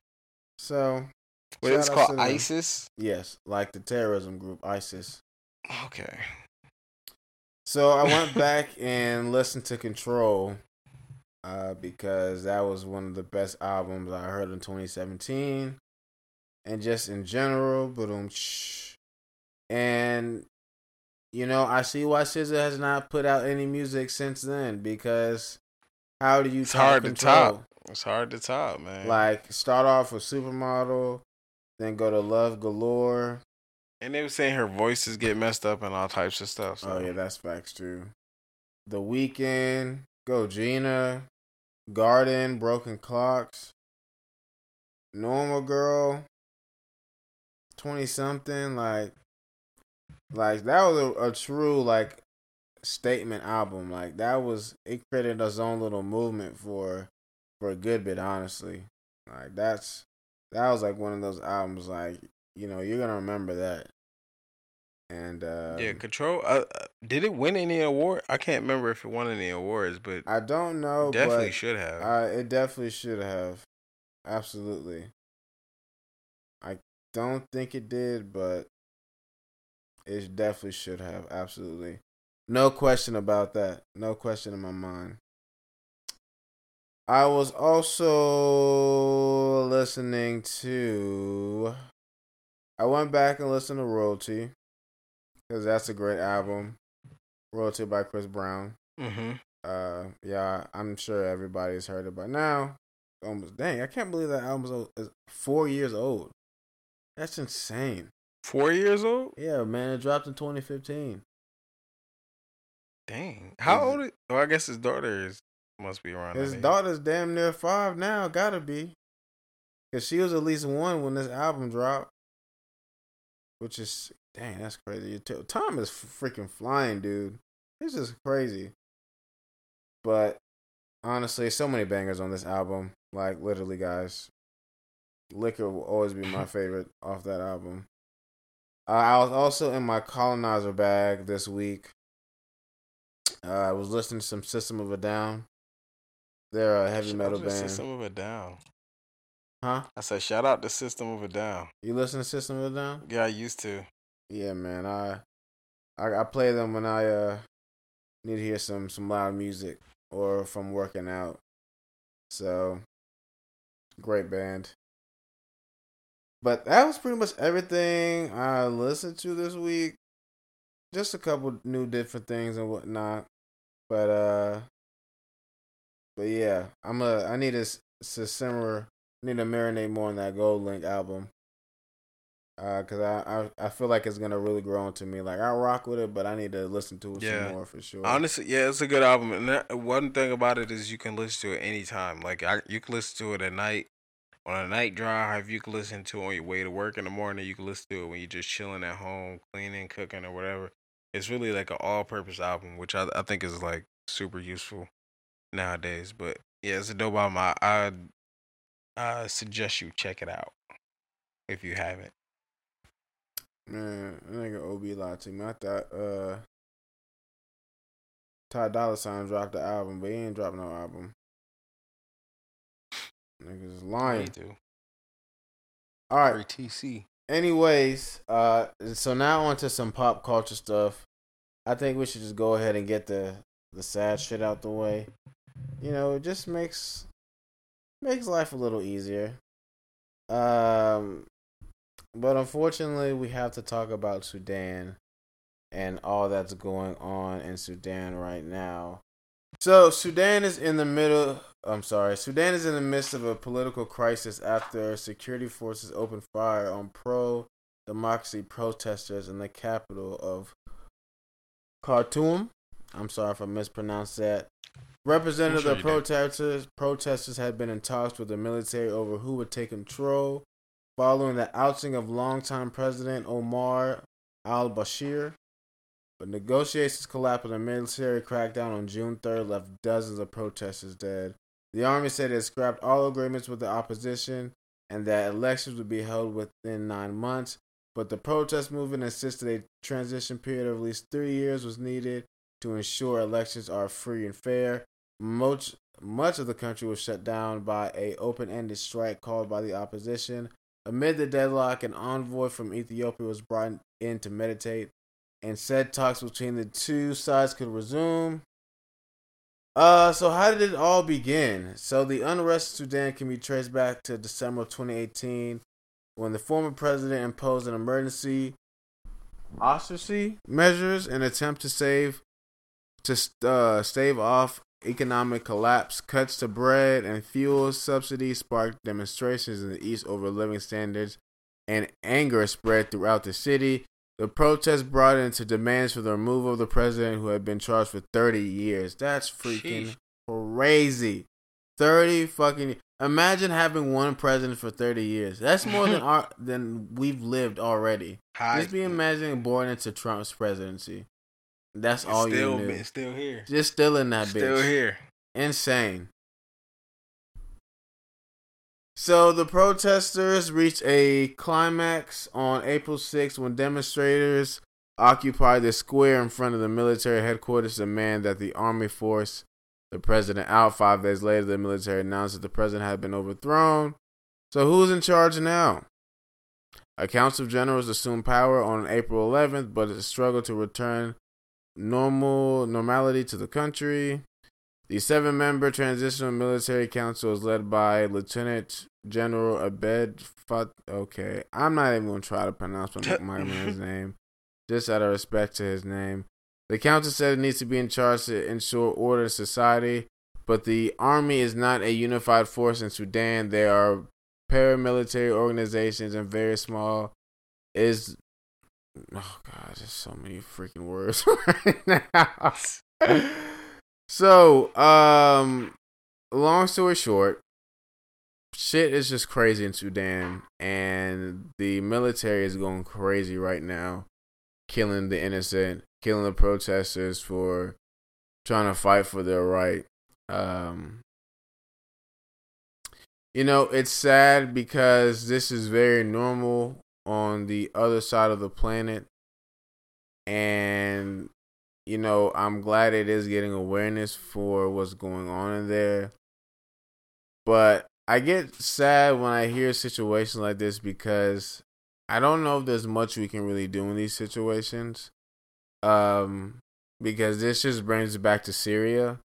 Speaker 2: So
Speaker 3: Wait, it's called. ISIS.
Speaker 2: Yes, like the terrorism group ISIS.
Speaker 3: Okay.
Speaker 2: So I went back and listened to Control uh, because that was one of the best albums I heard in 2017, and just in general. But um, and you know I see why SZA has not put out any music since then because how do you
Speaker 3: It's hard to top. It's hard to top, man.
Speaker 2: Like start off with Supermodel, then go to Love Galore.
Speaker 3: and they were saying her voices get messed up and all types of stuff. So.
Speaker 2: Oh yeah, that's facts too. The weekend, go Gina, Garden, Broken Clocks, Normal Girl, twenty something. Like, like that was a, a true like statement album. Like that was it created its own little movement for for a good bit. Honestly, like that's that was like one of those albums. Like you know you're gonna remember that. And uh,
Speaker 3: Yeah, Control. Uh, uh, did it win any award? I can't remember if it won any awards, but
Speaker 2: I don't know.
Speaker 3: definitely should have.
Speaker 2: Uh, it definitely should have. Absolutely. I don't think it did, but it definitely should have. Absolutely. No question about that. No question in my mind. I was also listening to. I went back and listened to Royalty because that's a great album. Royalty by Chris Brown.
Speaker 3: mm-hmm.
Speaker 2: Uh, yeah, I'm sure everybody's heard it by now. Almost, dang, I can't believe that album's o- is four years old. That's insane.
Speaker 3: Four years old.
Speaker 2: Yeah, man, it dropped in 2015.
Speaker 3: Dang. how old? Is, well, I guess his daughter is must be around.
Speaker 2: His daughter's damn near five now, gotta be. Cause she was at least one when this album dropped. Which is, dang, that's crazy. Time is freaking flying, dude. This is crazy. But honestly, so many bangers on this album. Like literally, guys. Liquor will always be my favorite off that album. Uh, I was also in my colonizer bag this week. Uh, I was listening to some System of a Down. They're a heavy
Speaker 3: Shout
Speaker 2: metal band.
Speaker 3: System of a Down.
Speaker 2: Huh?
Speaker 3: I said, shout out to System of a Down.
Speaker 2: You listen to System of a Down?
Speaker 3: Yeah, I used to.
Speaker 2: Yeah, man. I, I I play them when I uh need to hear some some loud music or I'm working out. So great band. But that was pretty much everything I listened to this week. Just a couple new different things and whatnot. But uh but yeah, I'm a I need to, to simmer need to marinate more on that GoldLink album. Uh, cause I, I I feel like it's gonna really grow into me. Like I rock with it, but I need to listen to it
Speaker 3: Yeah.
Speaker 2: some more for sure.
Speaker 3: Honestly, yeah, it's a good album. And that, one thing about it is you can listen to it anytime. Like I, you can listen to it at night, on a night drive. You can listen to it on your way to work in the morning. You can listen to it when you're just chilling at home, cleaning, cooking, or whatever. It's really like an all-purpose album, which I I think is like super useful nowadays. But yeah, it's a dope album. I I, I suggest you check it out if you haven't.
Speaker 2: Man, that nigga OB lied to me. I thought uh Ty Dolla Sign dropped the album, but he ain't dropped no album. Niggas is lying.
Speaker 3: Too.
Speaker 2: All right.
Speaker 3: TC.
Speaker 2: Anyways, uh, so now on to some pop culture stuff. I think we should just go ahead and get the the sad shit out the way. You know, it just makes makes life a little easier. Um, but unfortunately, we have to talk about Sudan and all that's going on in Sudan right now. So, Sudan is in the middle. I'm sorry. Sudan is in the midst of a political crisis after security forces opened fire on pro democracy protesters in the capital of Khartoum. I'm sorry if I mispronounced that. Representative
Speaker 3: sure
Speaker 2: of
Speaker 3: you
Speaker 2: the
Speaker 3: did.
Speaker 2: protesters protesters had been in talks with the military over who would take control following the outing of longtime President Omar al Bashir. But negotiations collapsed when a military crackdown on June 3rd left dozens of protesters dead. The army said it scrapped all agreements with the opposition and that elections would be held within nine months. But the protest movement insisted a transition period of at least three years was needed to ensure elections are free and fair. Much, much of the country was shut down by a open-ended strike called by the opposition. Amid the deadlock, an envoy from Ethiopia was brought in to meditate and said talks between the two sides could resume. Uh, so how did it all begin? So the unrest in Sudan can be traced back to December of 2018 when the former president imposed an emergency austerity measures in attempt to save to uh, stave off economic collapse. Cuts to bread and fuel subsidies sparked demonstrations in the east over living standards, and anger spread throughout the city. The protests brought into demands for the removal of the president who had been charged for 30 years. That's freaking crazy. 30 fucking Imagine having one president for 30 years. That's more than our than we've lived already.
Speaker 3: High,
Speaker 2: Just be imagining born into Trump's presidency. That's
Speaker 3: it's
Speaker 2: all
Speaker 3: still,
Speaker 2: you knew.
Speaker 3: it's still here.
Speaker 2: Just still in that
Speaker 3: Still
Speaker 2: bitch.
Speaker 3: here.
Speaker 2: Insane. So the protesters reached a climax on April 6th when demonstrators occupied the square in front of the military headquarters to demand that the army force the president out. Five days later, the military announced that the president had been overthrown. So who's in charge now? A council of generals assumed power on April 11th, but it struggled to return normal normality to the country. The seven member Transitional Military Council is led by Lieutenant General Abed Fat. Okay, I'm not even going to try to pronounce my, my man's name, just out of respect to his name. The council said it needs to be in charge to ensure order in society, but the army is not a unified force in Sudan. There are paramilitary organizations and very small is oh god, there's so many freaking words right now. so, um, long story short, shit is just crazy in Sudan, and the military is going crazy right now, killing the innocent, killing the protesters for trying to fight for their right. Um, you know, it's sad because this is very normal on the other side of the planet. And, you know, I'm glad it is getting awareness for what's going on in there. But I get sad when I hear situations like this because I don't know if there's much we can really do in these situations. Um, because this just brings it back to Syria.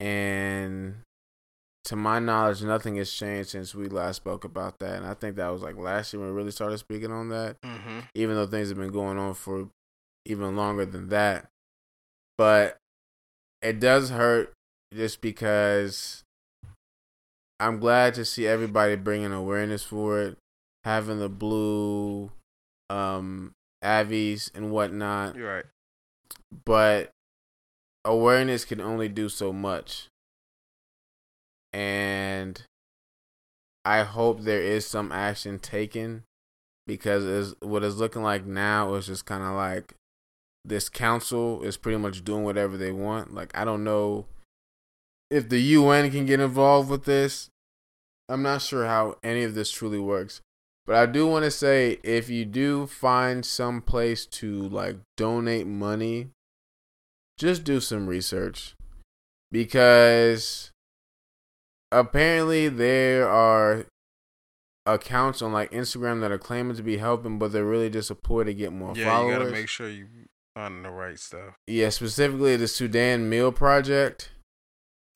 Speaker 2: And to my knowledge, nothing has changed since we last spoke about that. And I think that was like last year when we really started speaking on that,
Speaker 3: Mm-hmm.
Speaker 2: even though things have been going on for even longer than that. But it does hurt just because I'm glad to see everybody bringing awareness for it, having the blue um avies and whatnot
Speaker 3: You're right.
Speaker 2: but awareness can only do so much. And I hope there is some action taken because is what it's looking like now is just kind of like this council is pretty much doing whatever they want. Like I don't know if the UN can get involved with this. I'm not sure how any of this truly works. But I do want to say if you do find some place to like donate money just do some research because apparently there are accounts on like Instagram that are claiming to be helping, but they're really just a ploy to get more
Speaker 3: Yeah,
Speaker 2: followers.
Speaker 3: you gotta make sure you find the right stuff.
Speaker 2: Yeah, specifically the Sudan Meal Project.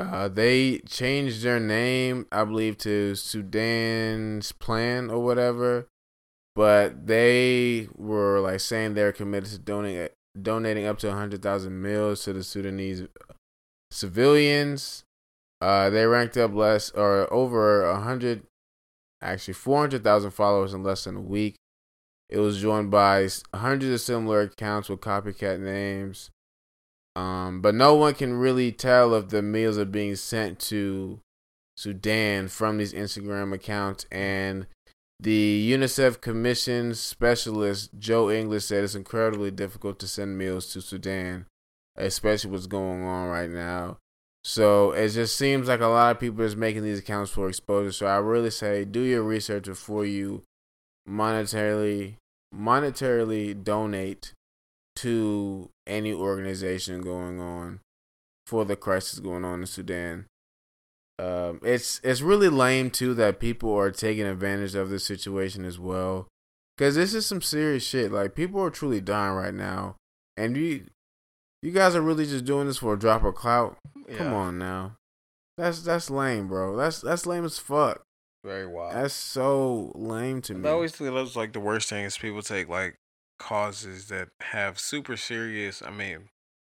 Speaker 2: Uh, they changed their name, I believe, to Sudan's Plan or whatever. But they were like saying they're committed to donating donating up to hundred thousand meals to the Sudanese civilians. Uh, they ranked up less or over a hundred, actually four hundred thousand followers in less than a week. It was joined by hundreds of similar accounts with copycat names. Um, but no one can really tell if the meals are being sent to Sudan from these Instagram accounts. And the UNICEF Commission specialist Joe English said it's incredibly difficult to send meals to Sudan, especially what's going on right now. So it just seems like a lot of people is making these accounts for exposure. So I really say do your research before you monetarily monetarily donate to any organization going on for the crisis going on in Sudan. Um, it's it's really lame too that people are taking advantage of this situation as well, because this is some serious shit. Like people are truly dying right now, and you you guys are really just doing this for a drop of clout. Come on now, that's that's lame, bro. That's that's lame as fuck.
Speaker 3: Very wild.
Speaker 2: That's so lame to me.
Speaker 3: I always think that's like the worst thing is people take like causes that have super serious. I mean,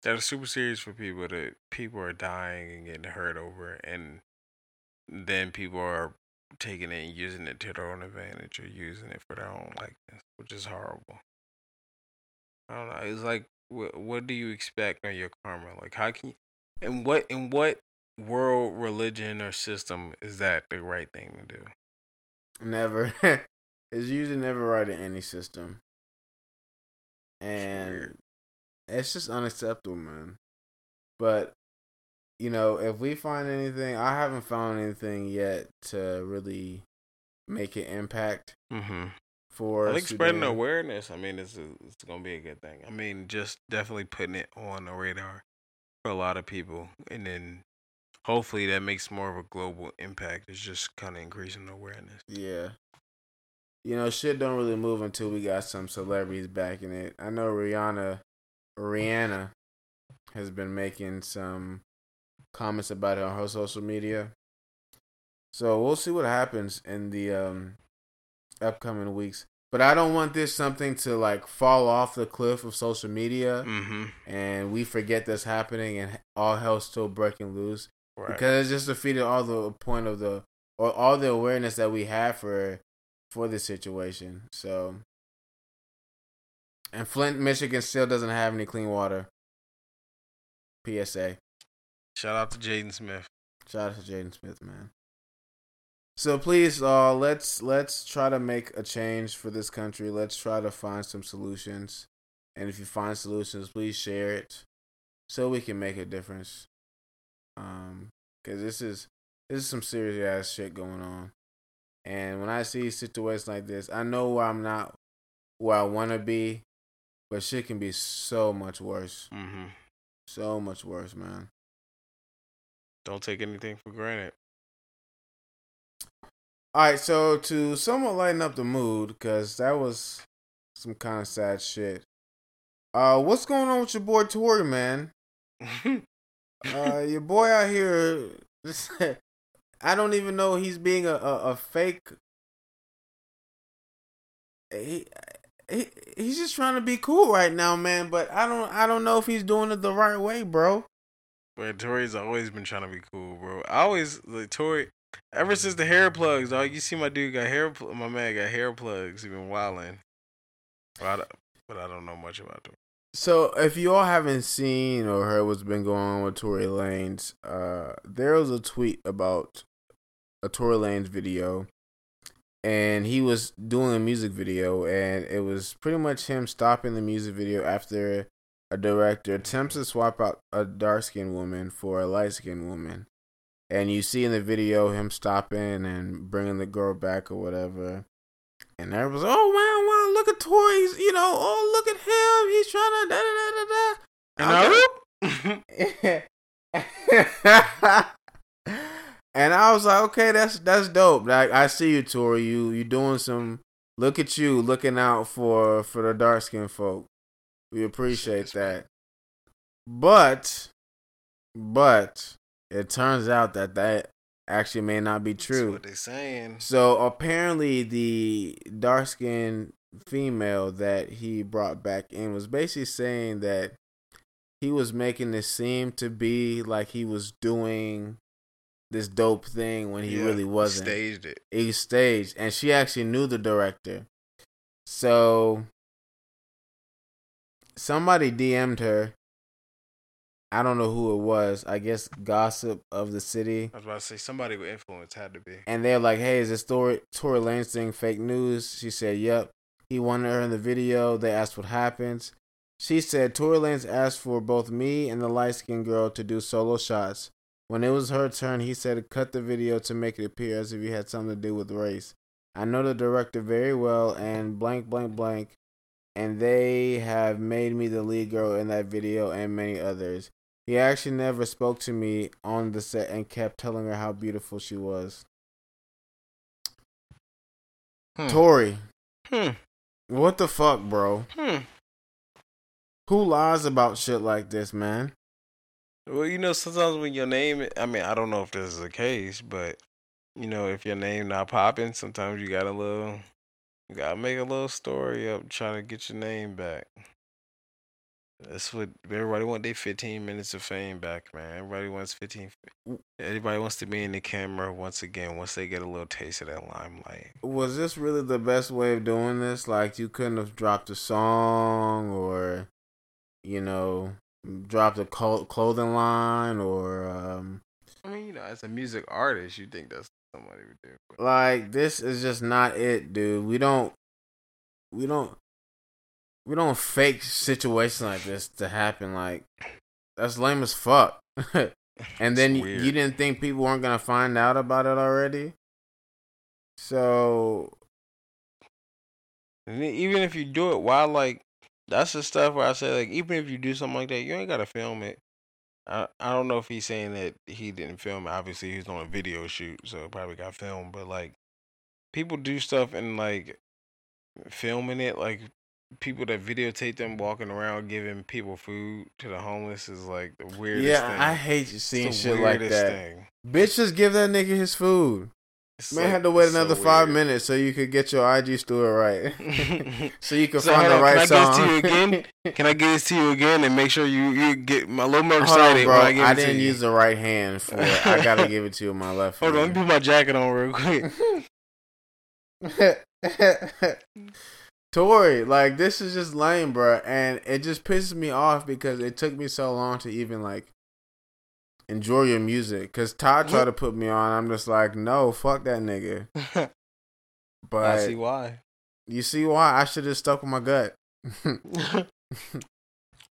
Speaker 3: that are super serious for people that people are dying and getting hurt over, and then people are taking it and using it to their own advantage or using it for their own likeness, which is horrible. I don't know. It's like, what what do you expect on your karma? Like, how can you? And what in what world, religion, or system is that the right thing to do?
Speaker 2: Never. it's usually never right in any system. And it's just unacceptable, man. But you know, if we find anything, I haven't found anything yet to really make an impact
Speaker 3: Mm-hmm.
Speaker 2: for.
Speaker 3: I think spreading awareness. I mean, it's it's gonna be a good thing. I mean, just definitely putting it on the radar for a lot of people, and then hopefully that makes more of a global impact. It's just kind of increasing awareness.
Speaker 2: Yeah. You know, shit don't really move until we got some celebrities backing it. I know Rihanna Rihanna has been making some comments about it on her social media. So we'll see what happens in the um upcoming weeks. But I don't want this something to like fall off the cliff of social media
Speaker 3: Mm-hmm.
Speaker 2: and we forget that's happening and all hell's still breaking loose
Speaker 3: Right.
Speaker 2: because it just defeated all the point of the or all the awareness that we have for for this situation. So, and Flint, Michigan, still doesn't have any clean water. PSA.
Speaker 3: Shout out to Jaden Smith.
Speaker 2: Shout out to Jaden Smith, man. So please, uh, let's let's try to make a change for this country. Let's try to find some solutions, and if you find solutions, please share it, so we can make a difference. Um, because this is this is some serious ass shit going on, and when I see situations like this, I know I'm not where I want to be, but shit can be so much worse,
Speaker 3: Mm-hmm.
Speaker 2: so much worse, man.
Speaker 3: Don't take anything for granted.
Speaker 2: All right, so to somewhat lighten up the mood, because that was some kind of sad shit. Uh, what's going on with your boy Tory, man? Uh, your boy out here, I don't even know he's being a a, a fake. He, he he's just trying to be cool right now, man. But I don't I don't know if he's doing it the right way, bro.
Speaker 3: But Tory's always been trying to be cool, bro. I always like Tory. Ever since the hair plugs, dog. You see my dude got hair. Pl- my man got hair plugs. He been wilding. But but I don't know much about them.
Speaker 2: So, if you all haven't seen or heard what's been going on with Tory Lanez, uh, there was a tweet about a Tory Lanez video, and he was doing a music video, and it was pretty much him stopping the music video after a director attempts to swap out a dark skinned woman for a light skinned woman. And you see in the video him stopping and bringing the girl back or whatever. And everyone's, oh wow, wow, look at Tory's, you know, oh look at him, he's trying to da da da da da.
Speaker 3: And I,
Speaker 2: and I was like, okay, that's that's dope. Like I see you, Tory. You you doing some. Look at you looking out for for the dark skinned folk. We appreciate that. But but it turns out that that actually may not be
Speaker 3: That's
Speaker 2: true.
Speaker 3: what they saying.
Speaker 2: So apparently, the dark skinned female that he brought back in was basically saying that he was making it seem to be like he was doing this dope thing when he
Speaker 3: Yeah,
Speaker 2: really wasn't.
Speaker 3: Staged it.
Speaker 2: He staged, and she actually knew the director. So somebody DM'd her. I don't know who it was. I guess gossip of the city.
Speaker 3: I was about to say somebody with influence had to be.
Speaker 2: And they're like, "Hey, is this story Tory Lanez thing fake news?" She said, "Yep." He wanted her in the video. They asked what happens. She said Tory Lanez asked for both me and the light skinned girl to do solo shots. When it was her turn, he said cut the video to make it appear as if he had something to do with race. I know the director very well and blank blank blank and they have made me the lead girl in that video and many others. He actually never spoke to me on the set and kept telling her how beautiful she was.
Speaker 3: Hmm.
Speaker 2: Tory,
Speaker 3: Hmm.
Speaker 2: what the fuck, bro?
Speaker 3: Hmm.
Speaker 2: Who lies about shit like this, man?
Speaker 3: Well, you know, sometimes when your name, I mean, I don't know if this is the case, but you know, if your name not popping, sometimes you got a little, you gotta make a little story up, trying to get your name back. That's what everybody want. Their 15 minutes of fame back, man. Everybody wants 15. Everybody wants to be in the camera once again. Once they get a little taste of that limelight.
Speaker 2: Was this really the best way of doing this? Like, you couldn't have dropped a song or, you know, dropped a clo- clothing line or, um,
Speaker 3: I mean, you know, as a music artist, you think that's what somebody would do.
Speaker 2: Like this is just not it, dude. We don't, we don't, we don't fake situations like this to happen. Like that's lame as fuck. and then you, you didn't think people weren't gonna find out about it already. So
Speaker 3: even if you do it, why like that's the stuff where I say like even if you do something like that, you ain't gotta film it. I I don't know if he's saying that he didn't film it. Obviously, he was on a video shoot, so it probably got filmed. But like people do stuff and like filming it, like people that videotape them walking around giving people food to the homeless is like the weirdest
Speaker 2: yeah,
Speaker 3: thing.
Speaker 2: I hate
Speaker 3: It's
Speaker 2: seeing shit like that.
Speaker 3: thing.
Speaker 2: Bitch, just give that nigga his food.
Speaker 3: It's
Speaker 2: Man
Speaker 3: like-
Speaker 2: had to wait
Speaker 3: it's so
Speaker 2: another five
Speaker 3: weird.
Speaker 2: minutes so you could get your IG story right. so you could
Speaker 3: So
Speaker 2: find the right
Speaker 3: can I
Speaker 2: song.
Speaker 3: give this to you again? Can I get this to you again and make sure you you get my little more
Speaker 2: Hold
Speaker 3: excited
Speaker 2: bro.
Speaker 3: when I give
Speaker 2: I
Speaker 3: it
Speaker 2: didn't
Speaker 3: you.
Speaker 2: use the right hand for it. I gotta give it to you with my left
Speaker 3: Hold on, let me put my jacket on real quick.
Speaker 2: Tory, like this is just lame, bro, and it just pisses me off because it took me so long to even like enjoy your music. Cause Todd tried to put me on, I'm just like, no, fuck that nigga. But
Speaker 3: I see why.
Speaker 2: you see why I should have stuck with my gut.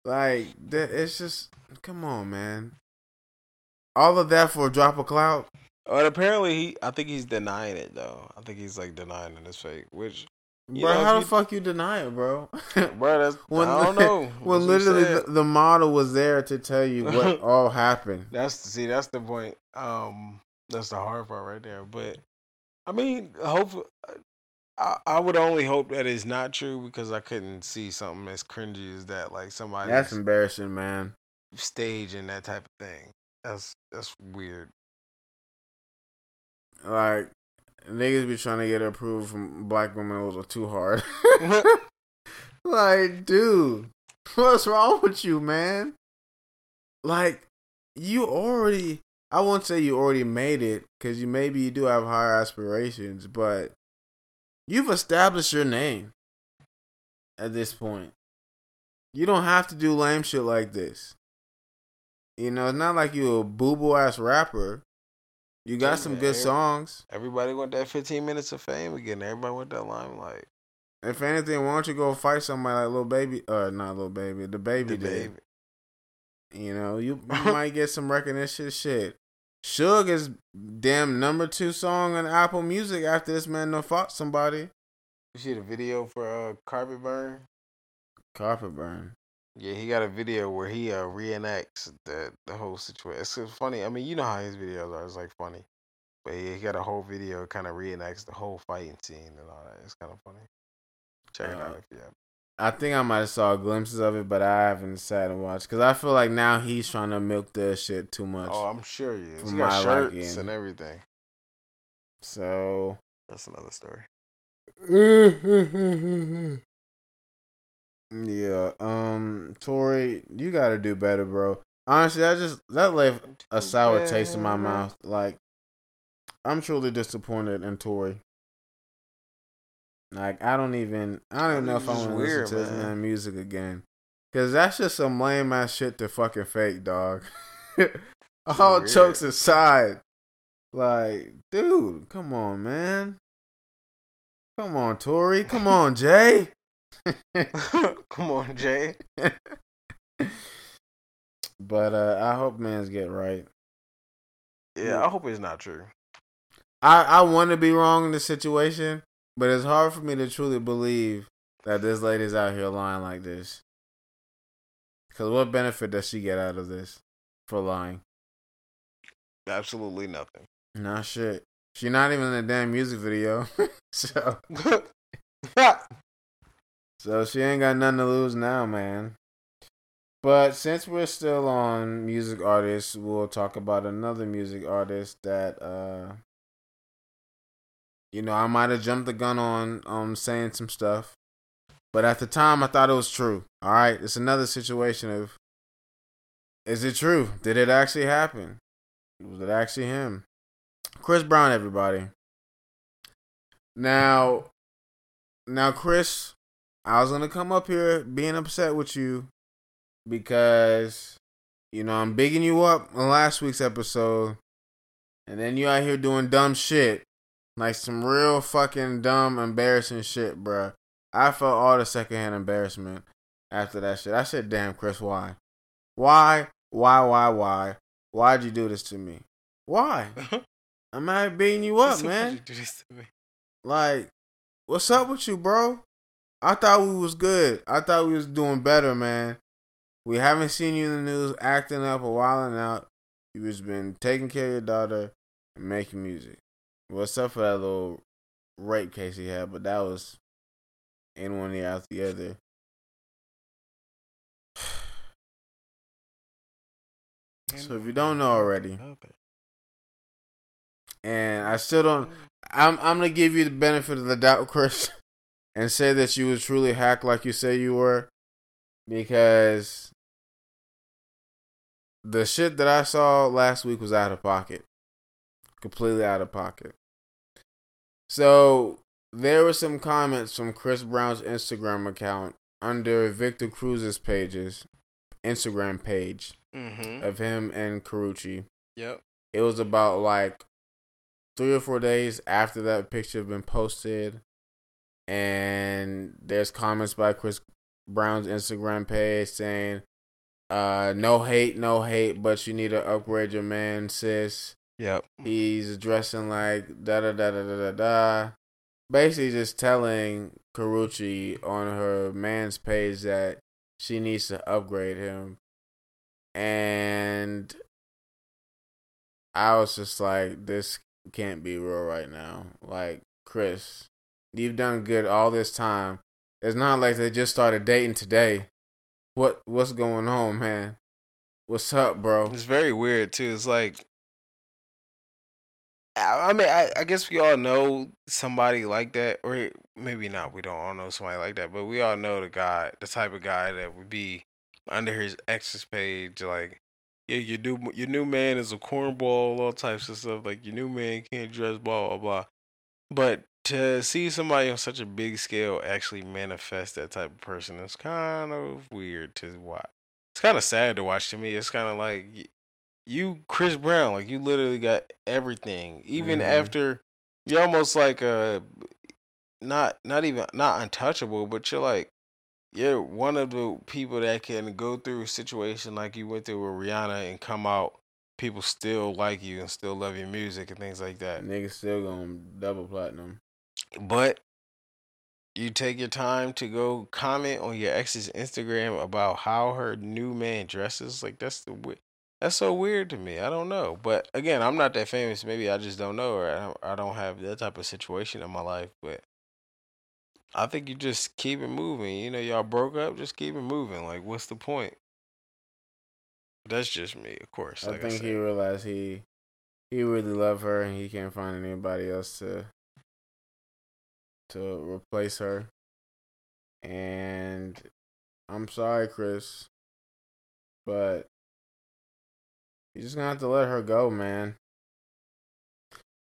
Speaker 2: like that, it's just come on, man. All of that for a drop of clout.
Speaker 3: But apparently, he I think he's denying it though. I think he's like denying it. it is fake. Which, You
Speaker 2: bro,
Speaker 3: know,
Speaker 2: how the
Speaker 3: you-
Speaker 2: fuck you deny it, bro?
Speaker 3: bro, that's
Speaker 2: When-
Speaker 3: I don't know.
Speaker 2: when
Speaker 3: That's what he
Speaker 2: literally the, the model was there to tell you what all happened.
Speaker 3: That's see, that's the point. Um, that's the hard part right there. But I mean, hopefully, I, I would only hope that it's not true because I couldn't see something as cringy as that. Like somebody
Speaker 2: That's embarrassing, man.
Speaker 3: staging that type of thing. That's that's weird.
Speaker 2: Like niggas be trying to get approved from black women a little too hard. like, dude, what's wrong with you, man? Like, you already. I won't say you already made it because you maybe you do have higher aspirations, but you've established your name at this point. You don't have to do lame shit like this. You know, it's not like you a boo boo ass rapper. You got some
Speaker 3: man.
Speaker 2: good songs.
Speaker 3: Everybody want that 15 minutes of fame again. Everybody want that limelight.
Speaker 2: If anything, why don't you go fight somebody like little baby? Uh, not little baby. DaBaby
Speaker 3: The
Speaker 2: did.
Speaker 3: baby.
Speaker 2: You know, you, you might get some recognition. Shit, Suge is damn number two song on Apple Music after this man done fought somebody.
Speaker 3: You see the video for uh, Carpet Burn?
Speaker 2: Carpet burn.
Speaker 3: Yeah, he got a video where he uh, reenacts the the whole situation. It's funny. I mean, you know how his videos are. It's like funny, but he, he got a whole video kind of reenacts the whole fighting scene and all that. It's kind of funny. Check it
Speaker 2: Uh,
Speaker 3: out if you have.
Speaker 2: I think I might have saw glimpses of it, but I haven't sat and watched because I feel like now he's trying to milk the shit too much.
Speaker 3: Oh, I'm sure he is. He got
Speaker 2: my
Speaker 3: shirts
Speaker 2: liking.
Speaker 3: and everything.
Speaker 2: So
Speaker 3: That's another story.
Speaker 2: yeah, um, Tory, you got to do better, bro. Honestly, I just that left a sour taste in my mouth. Like, I'm truly disappointed in Tory. Like, I don't even, I don't even know if I want to listen to
Speaker 3: man.
Speaker 2: music again. Cause that's just some lame ass shit to fucking fake, dog. All
Speaker 3: weird.
Speaker 2: jokes aside, like, dude, come on, man. Come on, Tory. Come on, Jay.
Speaker 3: Come on, Jay.
Speaker 2: But uh, I hope man's get right.
Speaker 3: Yeah, I hope it's not true.
Speaker 2: I, I want to be wrong in this situation, but it's hard for me to truly believe that this lady's out here lying like this. Because what benefit does she get out of this for lying?
Speaker 3: Absolutely nothing.
Speaker 2: Nah, shit. She not even in the damn music video, so so she ain't got nothing to lose now, man. But since we're still on music artists, we'll talk about another music artist that uh you know, I might have jumped the gun on on saying some stuff. But at the time I thought it was true. All right, it's another situation of is it true? Did it actually happen? Was it actually him? Chris Brown, everybody. Now, now, Chris, I was gonna come up here being upset with you because you know I'm bigging you up on last week's episode, and then you out here doing dumb shit, like some real fucking dumb, embarrassing shit, bruh. I felt all the secondhand embarrassment after that shit. I said, "Damn, Chris, why, why, why, why, why, why'd you do this to me? Why? I'm out beating you up, man."
Speaker 3: Do this to me.
Speaker 2: Like, what's up with you, bro? I thought we was good. I thought we was doing better, man. We haven't seen you in the news acting up or wilding out. You just been taking care of your daughter and making music. What's up for that little rape case he had? But that was in one ear out the other. So if you don't know already, and I still don't. I'm I'm gonna give you the benefit of the doubt, Chris, and say that you was truly hacked like you say you were, because the shit that I saw last week was out of pocket, completely out of pocket. So there were some comments from Chris Brown's Instagram account under Victor Cruz's pages, Instagram page
Speaker 3: Mm-hmm.
Speaker 2: of him and Karrueche.
Speaker 3: Yep.
Speaker 2: It was about like three or four days after that picture had been posted, and there's comments by Chris Brown's Instagram page saying, "Uh, no hate, no hate, but you need to upgrade your man, sis."
Speaker 3: Yep.
Speaker 2: He's addressing like da da da da da da da, basically just telling Karrueche on her man's page that she needs to upgrade him, and I was just like, this can't be real right now. Like, Chris, you've done good all this time. It's not like they just started dating today. What what's going on, man? What's up, bro?
Speaker 3: It's very weird too. It's like, I mean, I, I guess we all know somebody like that, or maybe not. We don't all know somebody like that, but we all know the guy, the type of guy that would be under his ex's page, like, yeah, your new your new man is a cornball, all types of stuff. Like your new man can't dress, blah blah blah. But to see somebody on such a big scale actually manifest that type of person is kind of weird to watch. It's kind of sad to watch to me. It's kind of like you, Chris Brown, like you literally got everything. Even
Speaker 2: Mhm.
Speaker 3: after you're almost like a not not even not untouchable, but you're like you're one of the people that can go through a situation like you went through with Rihanna and come out. People still like you and still love your music and things like that.
Speaker 2: Niggas still going double platinum.
Speaker 3: But you take your time to go comment on your ex's Instagram about how her new man dresses. Like that's the that's so weird to me. I don't know, but again, I'm not that famous. Maybe I just don't know, or I don't, have that type of situation in my life. But I think you just keep it moving. You know, y'all broke up, just keep it moving. Like, what's the point? That's just me, of course.
Speaker 2: I
Speaker 3: Like I,
Speaker 2: think
Speaker 3: said.
Speaker 2: he realized he he really loved her and he can't find anybody else to to replace her. And I'm sorry, Chris, but you're just gonna have to let her go, man.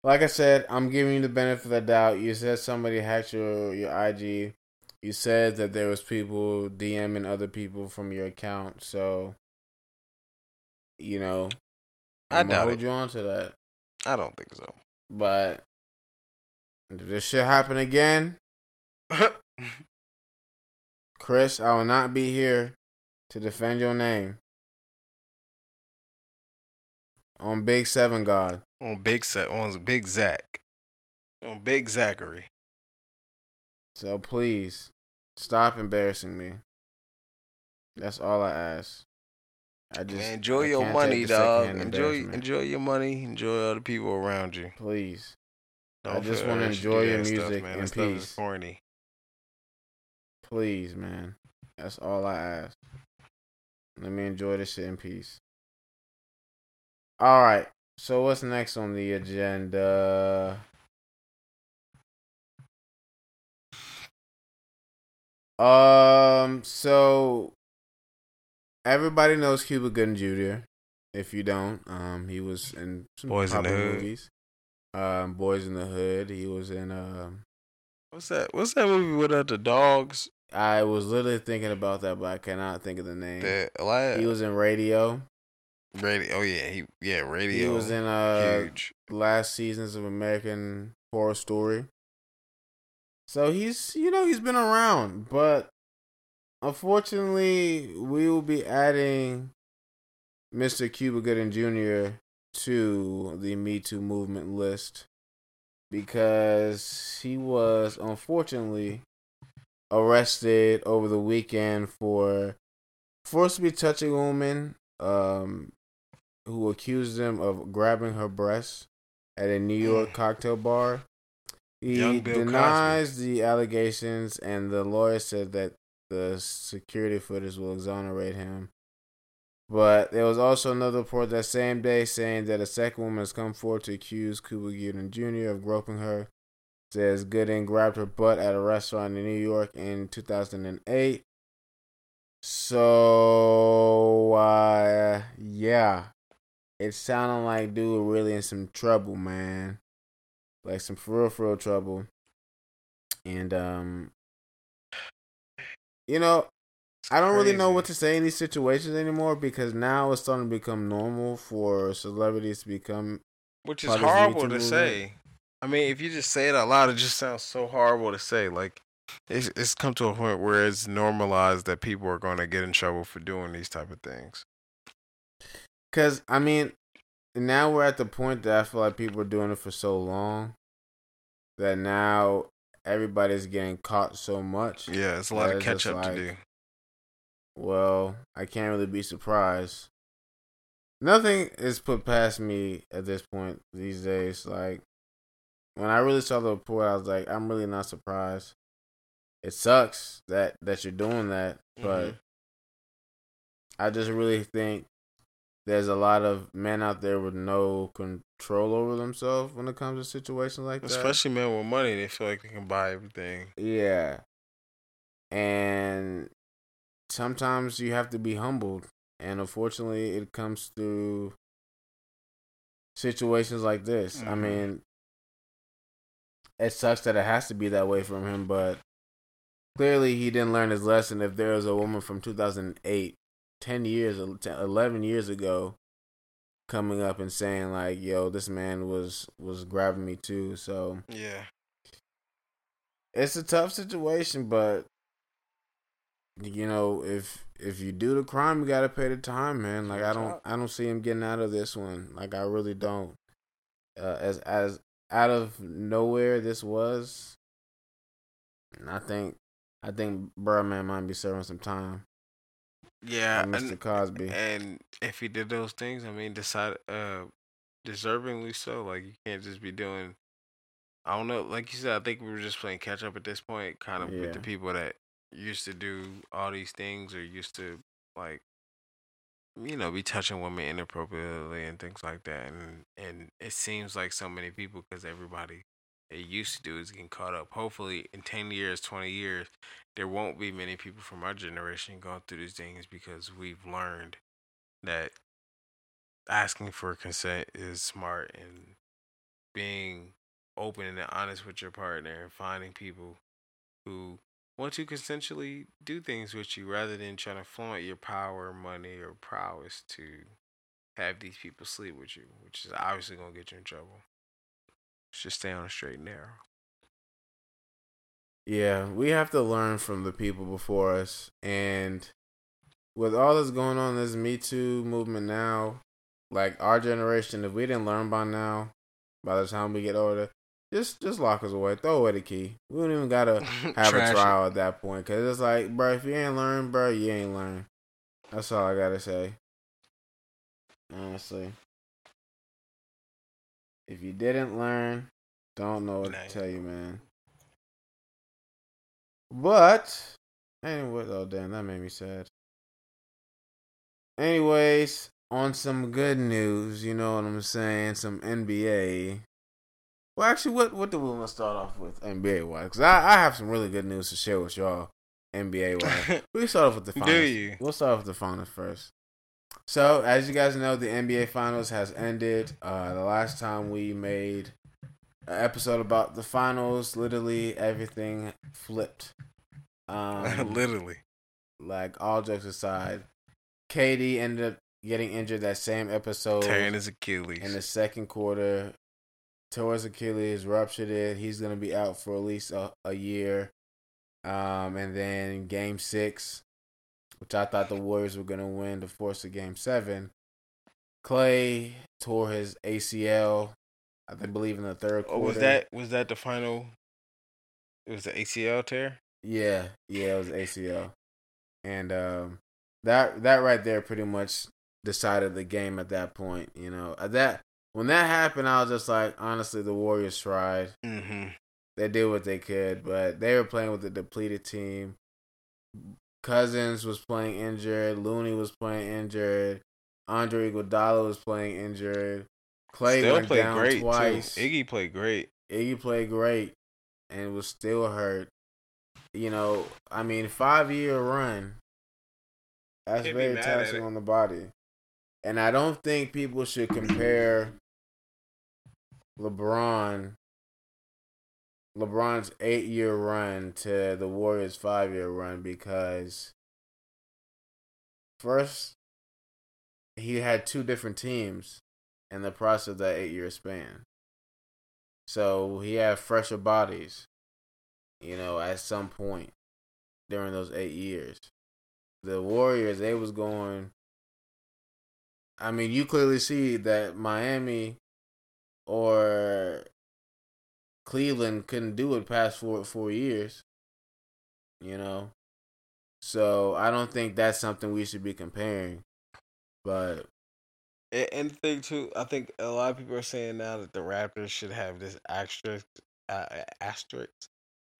Speaker 2: Like I said, I'm giving you the benefit of the doubt. You said somebody hacked your your IG. You said that there was people DMing other people from your account, so you know
Speaker 3: I
Speaker 2: I'm gonna
Speaker 3: doubt
Speaker 2: hold
Speaker 3: it.
Speaker 2: you on to that.
Speaker 3: I don't think so.
Speaker 2: But if this shit happen again, Chris, I will not be here to defend your name. On Big Seven God.
Speaker 3: on Big Set, on Big Zach, on Big Zachary.
Speaker 2: So please stop embarrassing me. That's all I ask. I just
Speaker 3: Man, enjoy
Speaker 2: I
Speaker 3: your money, dog. Enjoy, enjoy your money. Enjoy other people around you.
Speaker 2: Please. I just wanna enjoy your music in
Speaker 3: stuff is
Speaker 2: peace.
Speaker 3: corny.
Speaker 2: Please, man. That's all I ask. Let me enjoy this shit in peace. All right. So what's next on the agenda? Um. So everybody knows Cuba Gooding Jr. If you don't, um, he was in some
Speaker 3: Boys in the
Speaker 2: popular
Speaker 3: Hood.
Speaker 2: movies. Um, Boys in the Hood. He was in. Um,
Speaker 3: What's that? What's that movie without the dogs?
Speaker 2: I was literally thinking about that, but I cannot think of the name.
Speaker 3: That like
Speaker 2: He was in Radio.
Speaker 3: radio. Oh yeah, he yeah radio.
Speaker 2: He was in uh
Speaker 3: huge.
Speaker 2: last seasons of American Horror Story. So he's you know he's been around, but unfortunately we will be adding Mr. Cuba Gooding Jr. to the Me Too movement list because he was unfortunately arrested over the weekend for forcibly touching a woman um, who accused him of grabbing her breasts at a New York cocktail bar. He denies the allegations, and the lawyer said that the security footage will exonerate him. But there was also another report that same day saying that a second woman has come forward to accuse Cuba Gooding Jr. of groping her. Says Gooding grabbed her butt at a restaurant in New York in 2008. So, uh, yeah. It sounded like dude really in some trouble, man. Like some for real, for real trouble. And, um, you know, I don't really know what to say in these situations anymore because now it's starting to become normal for celebrities to become.
Speaker 3: Which is
Speaker 2: part of this
Speaker 3: horrible to
Speaker 2: movement.
Speaker 3: say. I mean, if you just say it out loud, it just sounds so horrible to say. Like, it's it's come to a point where it's normalized that people are going to get in trouble for doing these type of things.
Speaker 2: Because, I mean, now we're at the point that I feel like people are doing it for so long that now everybody's getting caught so much.
Speaker 3: Yeah, it's a lot of catch up
Speaker 2: like,
Speaker 3: to do.
Speaker 2: Well, I can't really be surprised. Nothing is put past me at this point these days. Like, when I really saw the report, I was like, I'm really not surprised. It sucks that that you're doing that, but
Speaker 3: Mhm.
Speaker 2: I just really think there's a lot of men out there with no control over themselves when it comes to situations like that.
Speaker 3: Especially men with money, they feel like they can buy everything.
Speaker 2: Yeah. And sometimes you have to be humbled. And unfortunately, it comes through situations like this. I
Speaker 3: Mhm.
Speaker 2: mean, it sucks that it has to be that way from him, but clearly he didn't learn his lesson. If there was a woman from 2008, 10 years, 11 years ago, coming up and saying, like, yo, this man was, was grabbing me too. So
Speaker 3: Yeah.
Speaker 2: it's a tough situation, but you know, if if you do the crime, you gotta pay the time, man. Like I don't I don't see him getting out of this one. Like I really don't. Uh, as as out of nowhere this was, And I think I think Birdman might be serving some time.
Speaker 3: Yeah,
Speaker 2: Mr.
Speaker 3: and,
Speaker 2: Cosby.
Speaker 3: and if he did those things, I mean, decide, uh, deservingly so. Like you can't just be doing. I don't know. Like you said, I think we were just playing catch up at this point, kind of with the people that used to do all these things or used to like, you know, be touching women inappropriately and things like that. And and it seems like so many people because everybody it used to do is getting caught up. Hopefully, in ten years, twenty years, there won't be many people from our generation going through these things because we've learned that asking for consent is smart and being open and honest with your partner and finding people who want to consensually do things with you rather than trying to flaunt your power, money, or prowess to have these people sleep with you, which is obviously going to get you in trouble. Just stay on a straight and narrow.
Speaker 2: Yeah, we have to learn from the people before us. And with all that's going on, this Me Too movement now, like our generation, if we didn't learn by now, by the time we get older, just just lock us away, throw away the key. We don't even gotta have a
Speaker 3: it.
Speaker 2: trial at that point, cause it's like, bro, if you ain't learn, bro, you ain't learn. That's all I gotta say. Honestly, if you didn't learn, don't know what
Speaker 3: Nah,
Speaker 2: to tell you, man. But anyway, oh damn, that made me sad. Anyways, on some good news, you know what I'm saying? Some NBA. Well, actually, what what do we want to start off with NBA wise? Because I, I have some really good news to share with y'all. NBA wise, we start off with the finals.
Speaker 3: Do you?
Speaker 2: We'll start off with the finals first. So, as you guys know, the NBA finals has ended. Uh, the last time we made an episode about the finals, literally everything flipped. Um,
Speaker 3: Literally.
Speaker 2: like all jokes aside, KD ended up getting injured that same episode
Speaker 3: Tearing his Achilles.
Speaker 2: in the second quarter. Tore his Achilles, ruptured it. He's gonna be out for at least a, a year. Um, and then Game Six, which I thought the Warriors were gonna win to force a Game Seven. Clay tore his ACL. I believe in the third
Speaker 3: oh,
Speaker 2: quarter.
Speaker 3: was that was that the final? It was the ACL tear.
Speaker 2: Yeah, yeah, it was ACL, and um, that that right there pretty much decided the game at that point. You know, At that when that happened, I was just like, honestly, the Warriors tried.
Speaker 3: Mm-hmm.
Speaker 2: They did what they could, but they were playing with a depleted team. Cousins was playing injured. Looney was playing injured. Andre Iguodala was playing injured. Clay
Speaker 3: Still
Speaker 2: went
Speaker 3: played
Speaker 2: down
Speaker 3: great
Speaker 2: twice.
Speaker 3: too. Iggy played great.
Speaker 2: Iggy played great and was still hurt. You know, I mean, five year run. That's
Speaker 3: Can't
Speaker 2: very taxing on the body. And I don't think people should compare LeBron LeBron's eight year run to the Warriors five year run because first he had two different teams in the process of that eight year span. So he had fresher bodies, you know, at some point during those eight years. The Warriors, they was going I mean, you clearly see that Miami or Cleveland couldn't do it past four four years. You know. So I don't think that's something we should be comparing. But
Speaker 3: And, the thing too, I think a lot of people are saying now that the Raptors should have this asterisk, uh, asterisk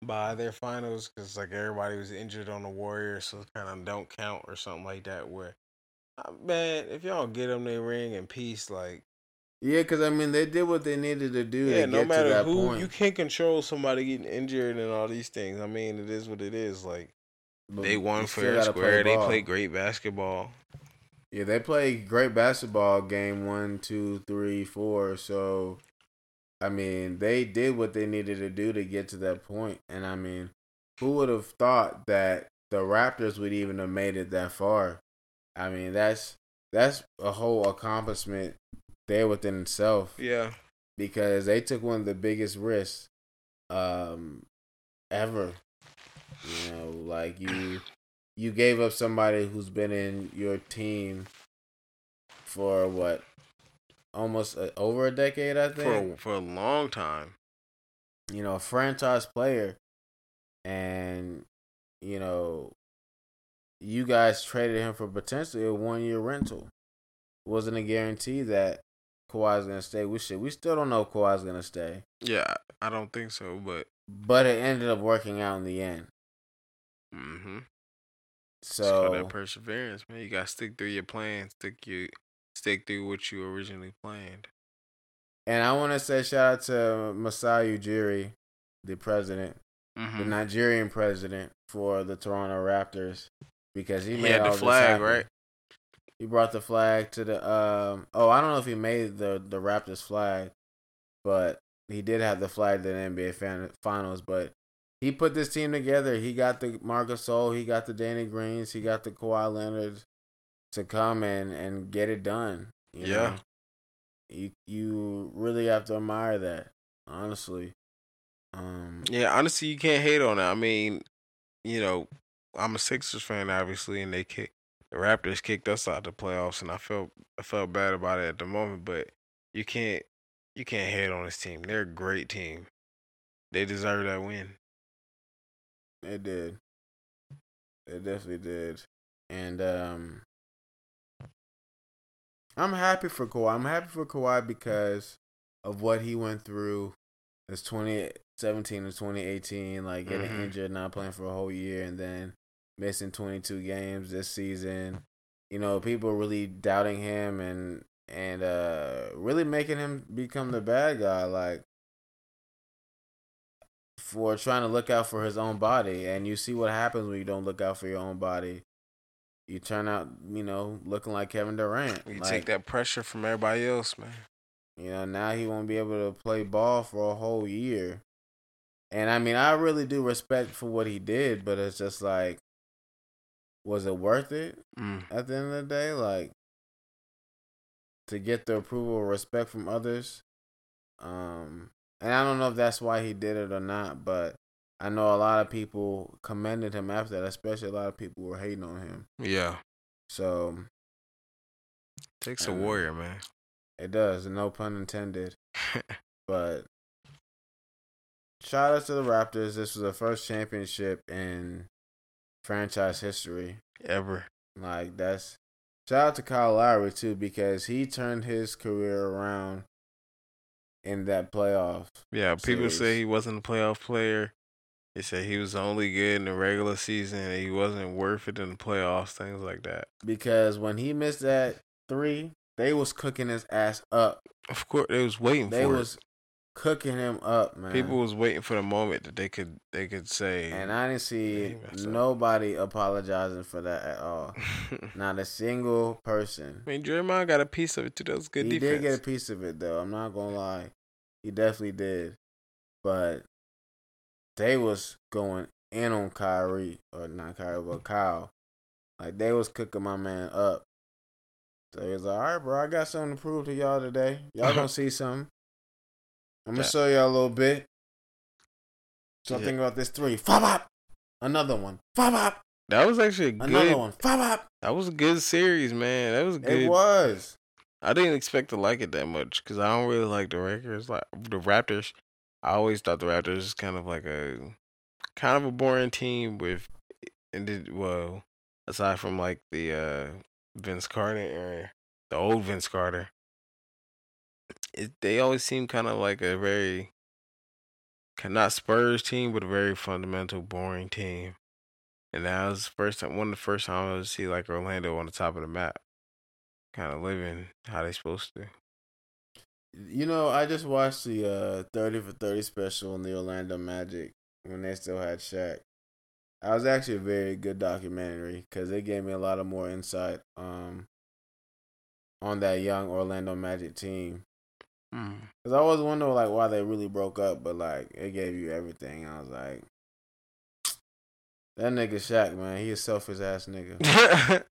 Speaker 3: by their finals because like everybody was injured on the Warriors, so kind of don't count or something like that. Where, uh, man, if y'all get them their ring in peace, like
Speaker 2: yeah, because I mean they did what they needed to do
Speaker 3: yeah,
Speaker 2: to
Speaker 3: no
Speaker 2: get to
Speaker 3: matter
Speaker 2: that
Speaker 3: who,
Speaker 2: point.
Speaker 3: you can't control somebody getting injured and all these things. I mean, it is what it is. Like
Speaker 2: But
Speaker 3: they won fair and
Speaker 2: play
Speaker 3: square. They
Speaker 2: ball.
Speaker 3: played great basketball.
Speaker 2: Yeah, they played great basketball game one, two, three, four. So, I mean, they did what they needed to do to get to that point. And I mean, who would have thought that the Raptors would even have made it that far? I mean, that's that's a whole accomplishment there within itself
Speaker 3: Yeah,
Speaker 2: because they took one of the biggest risks um ever. You know, like you you gave up somebody who's been in your team for what almost uh over a decade, I think.
Speaker 3: for a, for a long time.
Speaker 2: you know, a franchise player. and you know, you guys traded him for potentially a one year rental. It wasn't a guarantee that Kawhi's gonna stay. We should. We still don't know if Kawhi's gonna stay,
Speaker 3: Yeah, I don't think so, but
Speaker 2: but it ended up working out in the end.
Speaker 3: mm-hmm. So it's called
Speaker 2: So
Speaker 3: that perseverance, man. You gotta stick through your plan, stick you stick through what you originally planned.
Speaker 2: And I want to say shout out to Masai Ujiri, the president, the
Speaker 3: Mm-hmm.
Speaker 2: Nigerian president for the Toronto Raptors, because he
Speaker 3: He
Speaker 2: made
Speaker 3: had
Speaker 2: all
Speaker 3: the
Speaker 2: this
Speaker 3: flag,
Speaker 2: happen.
Speaker 3: right?
Speaker 2: He brought the flag to the. Um, oh, I don't know if he made the the Raptors flag, but he did have the flag to the NBA fan, finals. But he put this team together. He got the Marc Gasol, he got the Danny Greens, he got the Kawhi Leonard to come and and get it done. you
Speaker 3: Yeah.
Speaker 2: know? you you really have to admire that, honestly. Um,
Speaker 3: Yeah, honestly, you can't hate on it. I mean, you know, I'm a Sixers fan, obviously, and they kick the Raptors kicked us out of the playoffs, and I felt I felt bad about it at the moment. But you can't you can't hate on this team. They're a great team. They deserve that win.
Speaker 2: They did. They definitely did. And um I'm happy for Kawhi. I'm happy for Kawhi because of what he went through as 2017 and 2018, like getting
Speaker 3: Mhm.
Speaker 2: injured, not playing for a whole year, and then missing 22 games this season. You know, people really doubting him and and uh really making him become the bad guy. Like for trying to look out for his own body and you see what happens when you don't look out for your own body you turn out you know looking like kevin durant
Speaker 3: You
Speaker 2: like,
Speaker 3: take that pressure from everybody else, man.
Speaker 2: you know now he won't be able to play ball for a whole year and i mean i really do respect for what he did but it's just like was it worth it
Speaker 3: Mm.
Speaker 2: at the end of the day? Like to get the approval or respect from others? Um and i don't know if that's why he did it or not but i know a lot of people commended him after that especially a lot of people were hating on him.
Speaker 3: Yeah,
Speaker 2: so
Speaker 3: takes a
Speaker 2: Uh,
Speaker 3: warrior, man.
Speaker 2: it does no pun intended. But shout out to the raptors. This was the first championship in franchise history
Speaker 3: Ever.
Speaker 2: Like that's shout out to Kyle Lowry too because he turned his career around in that playoff.
Speaker 3: Yeah, people
Speaker 2: Series.
Speaker 3: say he wasn't a playoff player. They say he was only good in the regular season he wasn't worth it in the playoffs, things like that.
Speaker 2: Because when he missed that three, they was cooking his ass up.
Speaker 3: Of course, they was waiting
Speaker 2: They
Speaker 3: for
Speaker 2: was cooking him up, man.
Speaker 3: People was waiting for the moment that they could they could say.
Speaker 2: and I didn't see
Speaker 3: messed up.
Speaker 2: nobody apologizing for that at all. Not a single person.
Speaker 3: I mean, Draymond got a piece of it too. That was good
Speaker 2: he
Speaker 3: defense.
Speaker 2: did get a piece of it though. I'm not gonna lie, he definitely did. But they was going in on Kyrie or not Kyrie, but Kyle. Like they was cooking my man up. So he was like, "All right, bro, I got something to prove to y'all today. Y'all gonna see something. I'm gonna
Speaker 3: Yeah.
Speaker 2: show y'all a little bit.
Speaker 3: Yeah.
Speaker 2: Something about this three. Fab up. Another one. Fab up.
Speaker 3: That was actually a good.
Speaker 2: Another one. Fab up.
Speaker 3: That was a good series, man. That was good.
Speaker 2: It was.
Speaker 3: I didn't expect to like it that much because I don't really like the Lakers, like the Raptors. I always thought the Raptors was kind of like a kind of a boring team with, and did well aside from like the uh Vince Carter era, the old Vince Carter. It, they always seem kind of like a very not Spurs team, but a very fundamental, boring team. And that was first time, one of the first times I see like Orlando on the top of the map, kind of living how they supposed to.
Speaker 2: You know, I just watched the uh, 30 for 30 special on the Orlando Magic when they still had Shaq. That was actually a very good documentary because it gave me a lot of more insight um, on that young Orlando Magic team.
Speaker 3: Mm.
Speaker 2: Because I was wondering like why they really broke up, but like it gave you everything. I was like, that nigga Shaq, man, he a selfish ass nigga.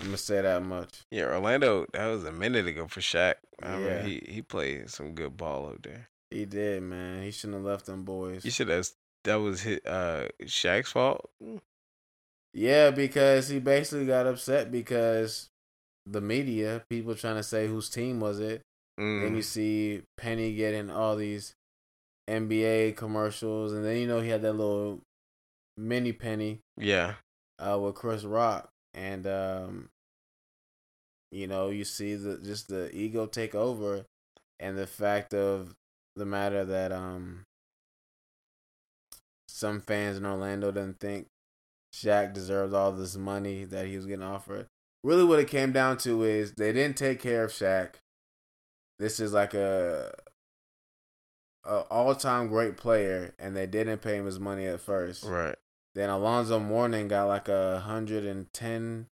Speaker 2: I'm gonna say that much.
Speaker 3: yeah, Orlando. That was a minute ago for Shaq. I
Speaker 2: Yeah.
Speaker 3: mean, he he played some good ball up there.
Speaker 2: He did, man. He shouldn't have left them boys.
Speaker 3: You should have. that was his, uh Shaq's fault.
Speaker 2: Yeah, because he basically got upset because the media, people trying to say whose team was it. Then you
Speaker 3: Mm.
Speaker 2: see Penny getting all these NBA commercials, and then you know he had that little Mini Penny
Speaker 3: Yeah.
Speaker 2: uh, with Chris Rock, and um, you know you see the just the ego take over, and the fact of the matter that um some fans in Orlando didn't think Shaq deserved all this money that he was getting offered. Really, what it came down to is they didn't take care of Shaq. This is like a, a all time great player, and they didn't pay him his money at first.
Speaker 3: Right.
Speaker 2: Then Alonzo Mourning got like a hundred and ten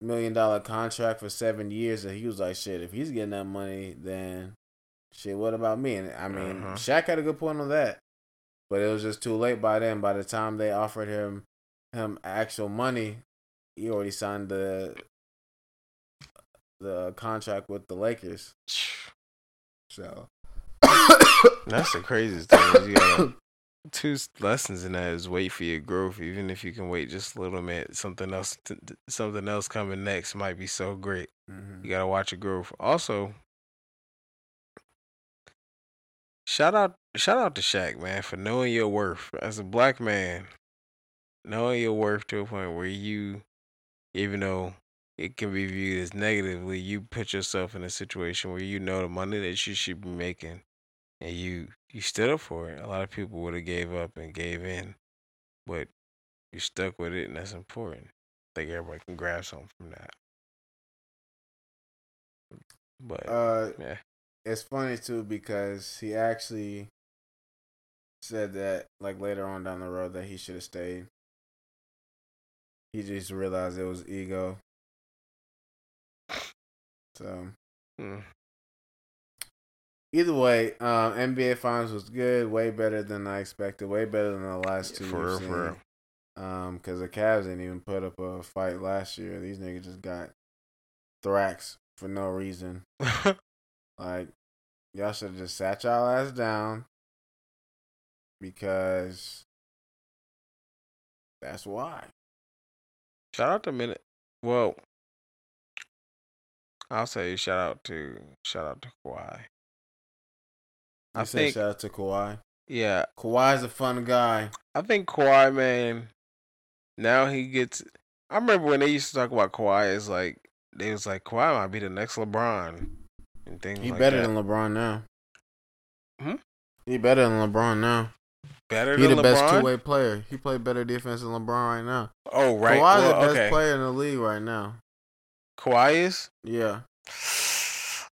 Speaker 2: million dollar contract for seven years, and he was like, "Shit, if he's getting that money, then shit, what about me?" And I mean,
Speaker 3: Uh-huh.
Speaker 2: Shaq had a good point on that, but it was just too late by then. By the time they offered him him actual money, he already signed the the contract with the Lakers. So
Speaker 3: That's the craziest thing. is You gotta, two lessons in that is wait for your growth. Even if you can wait just a little bit, something else, t- something else coming next might be so great.
Speaker 2: mhm.
Speaker 3: You gotta watch your growth. Also, shout out, shout out to Shaq, man, for knowing your worth as a black man. Knowing your worth to a point where you, even though it can be viewed as negatively, you put yourself in a situation where you know the money that you should be making, and you you stood up for it. A lot of people would have gave up and gave in, but you stuck with it, and that's important. I think everybody can grab something from that. But
Speaker 2: uh,
Speaker 3: yeah.
Speaker 2: it's funny too because he actually said that like later on down the road that he should have stayed. He just realized it was ego. So
Speaker 3: Hmm.
Speaker 2: either way, um, NBA Finals was good, way better than I expected, way better than the last two.
Speaker 3: For real, for real.
Speaker 2: Um, because the Cavs didn't even put up a fight last year. These niggas just got thrax for no reason. Like, y'all should have just sat y'all ass down because that's why.
Speaker 3: shout out to Minute. Well, I'll say shout out to shout out to Kawhi. I
Speaker 2: say
Speaker 3: think-
Speaker 2: shout out to Kawhi.
Speaker 3: Yeah,
Speaker 2: Kawhi's a fun guy.
Speaker 3: I think Kawhi, man. Now he gets. I remember when they used to talk about Kawhi. It's like they was like Kawhi might be the next LeBron and things
Speaker 2: He
Speaker 3: like
Speaker 2: better
Speaker 3: that.
Speaker 2: than LeBron now.
Speaker 3: Hmm?
Speaker 2: He better than LeBron now.
Speaker 3: better
Speaker 2: He
Speaker 3: than
Speaker 2: the
Speaker 3: LeBron.
Speaker 2: best two way player. He played better defense than LeBron right now.
Speaker 3: Oh right,
Speaker 2: Kawhi's
Speaker 3: well,
Speaker 2: the best
Speaker 3: okay.
Speaker 2: player in the league right now.
Speaker 3: Kawhi is.
Speaker 2: Yeah,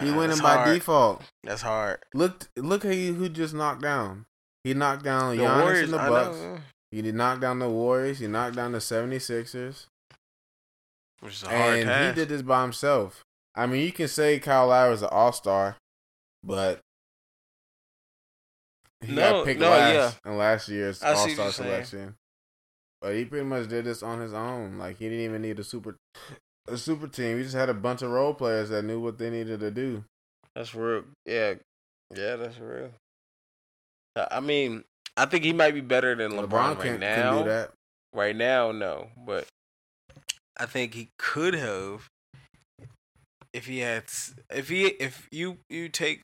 Speaker 2: he winning
Speaker 3: That's
Speaker 2: by
Speaker 3: hard.
Speaker 2: default.
Speaker 3: That's hard.
Speaker 2: Look, look who he- who just knocked down. He knocked down
Speaker 3: The
Speaker 2: Giannis
Speaker 3: Warriors.
Speaker 2: and the
Speaker 3: I
Speaker 2: Bucks.
Speaker 3: know,
Speaker 2: He did knock down the Warriors. He knocked down the 76ers.
Speaker 3: which is a hard
Speaker 2: and
Speaker 3: task.
Speaker 2: he did this by himself. I mean, you can say Kyle Lowry's an all star, but he
Speaker 3: No,
Speaker 2: got picked
Speaker 3: no,
Speaker 2: last in last year's all star selection. But he pretty much did this on his own. Like he didn't even need a super a super team. He just had a bunch of role players that knew what they needed to do.
Speaker 3: That's real. Yeah, yeah, that's real. I mean, I think he might be better than LeBron,
Speaker 2: LeBron,
Speaker 3: right
Speaker 2: can,
Speaker 3: now.
Speaker 2: can do that.
Speaker 3: Right now, no, but I think he could have if he had if he if you you take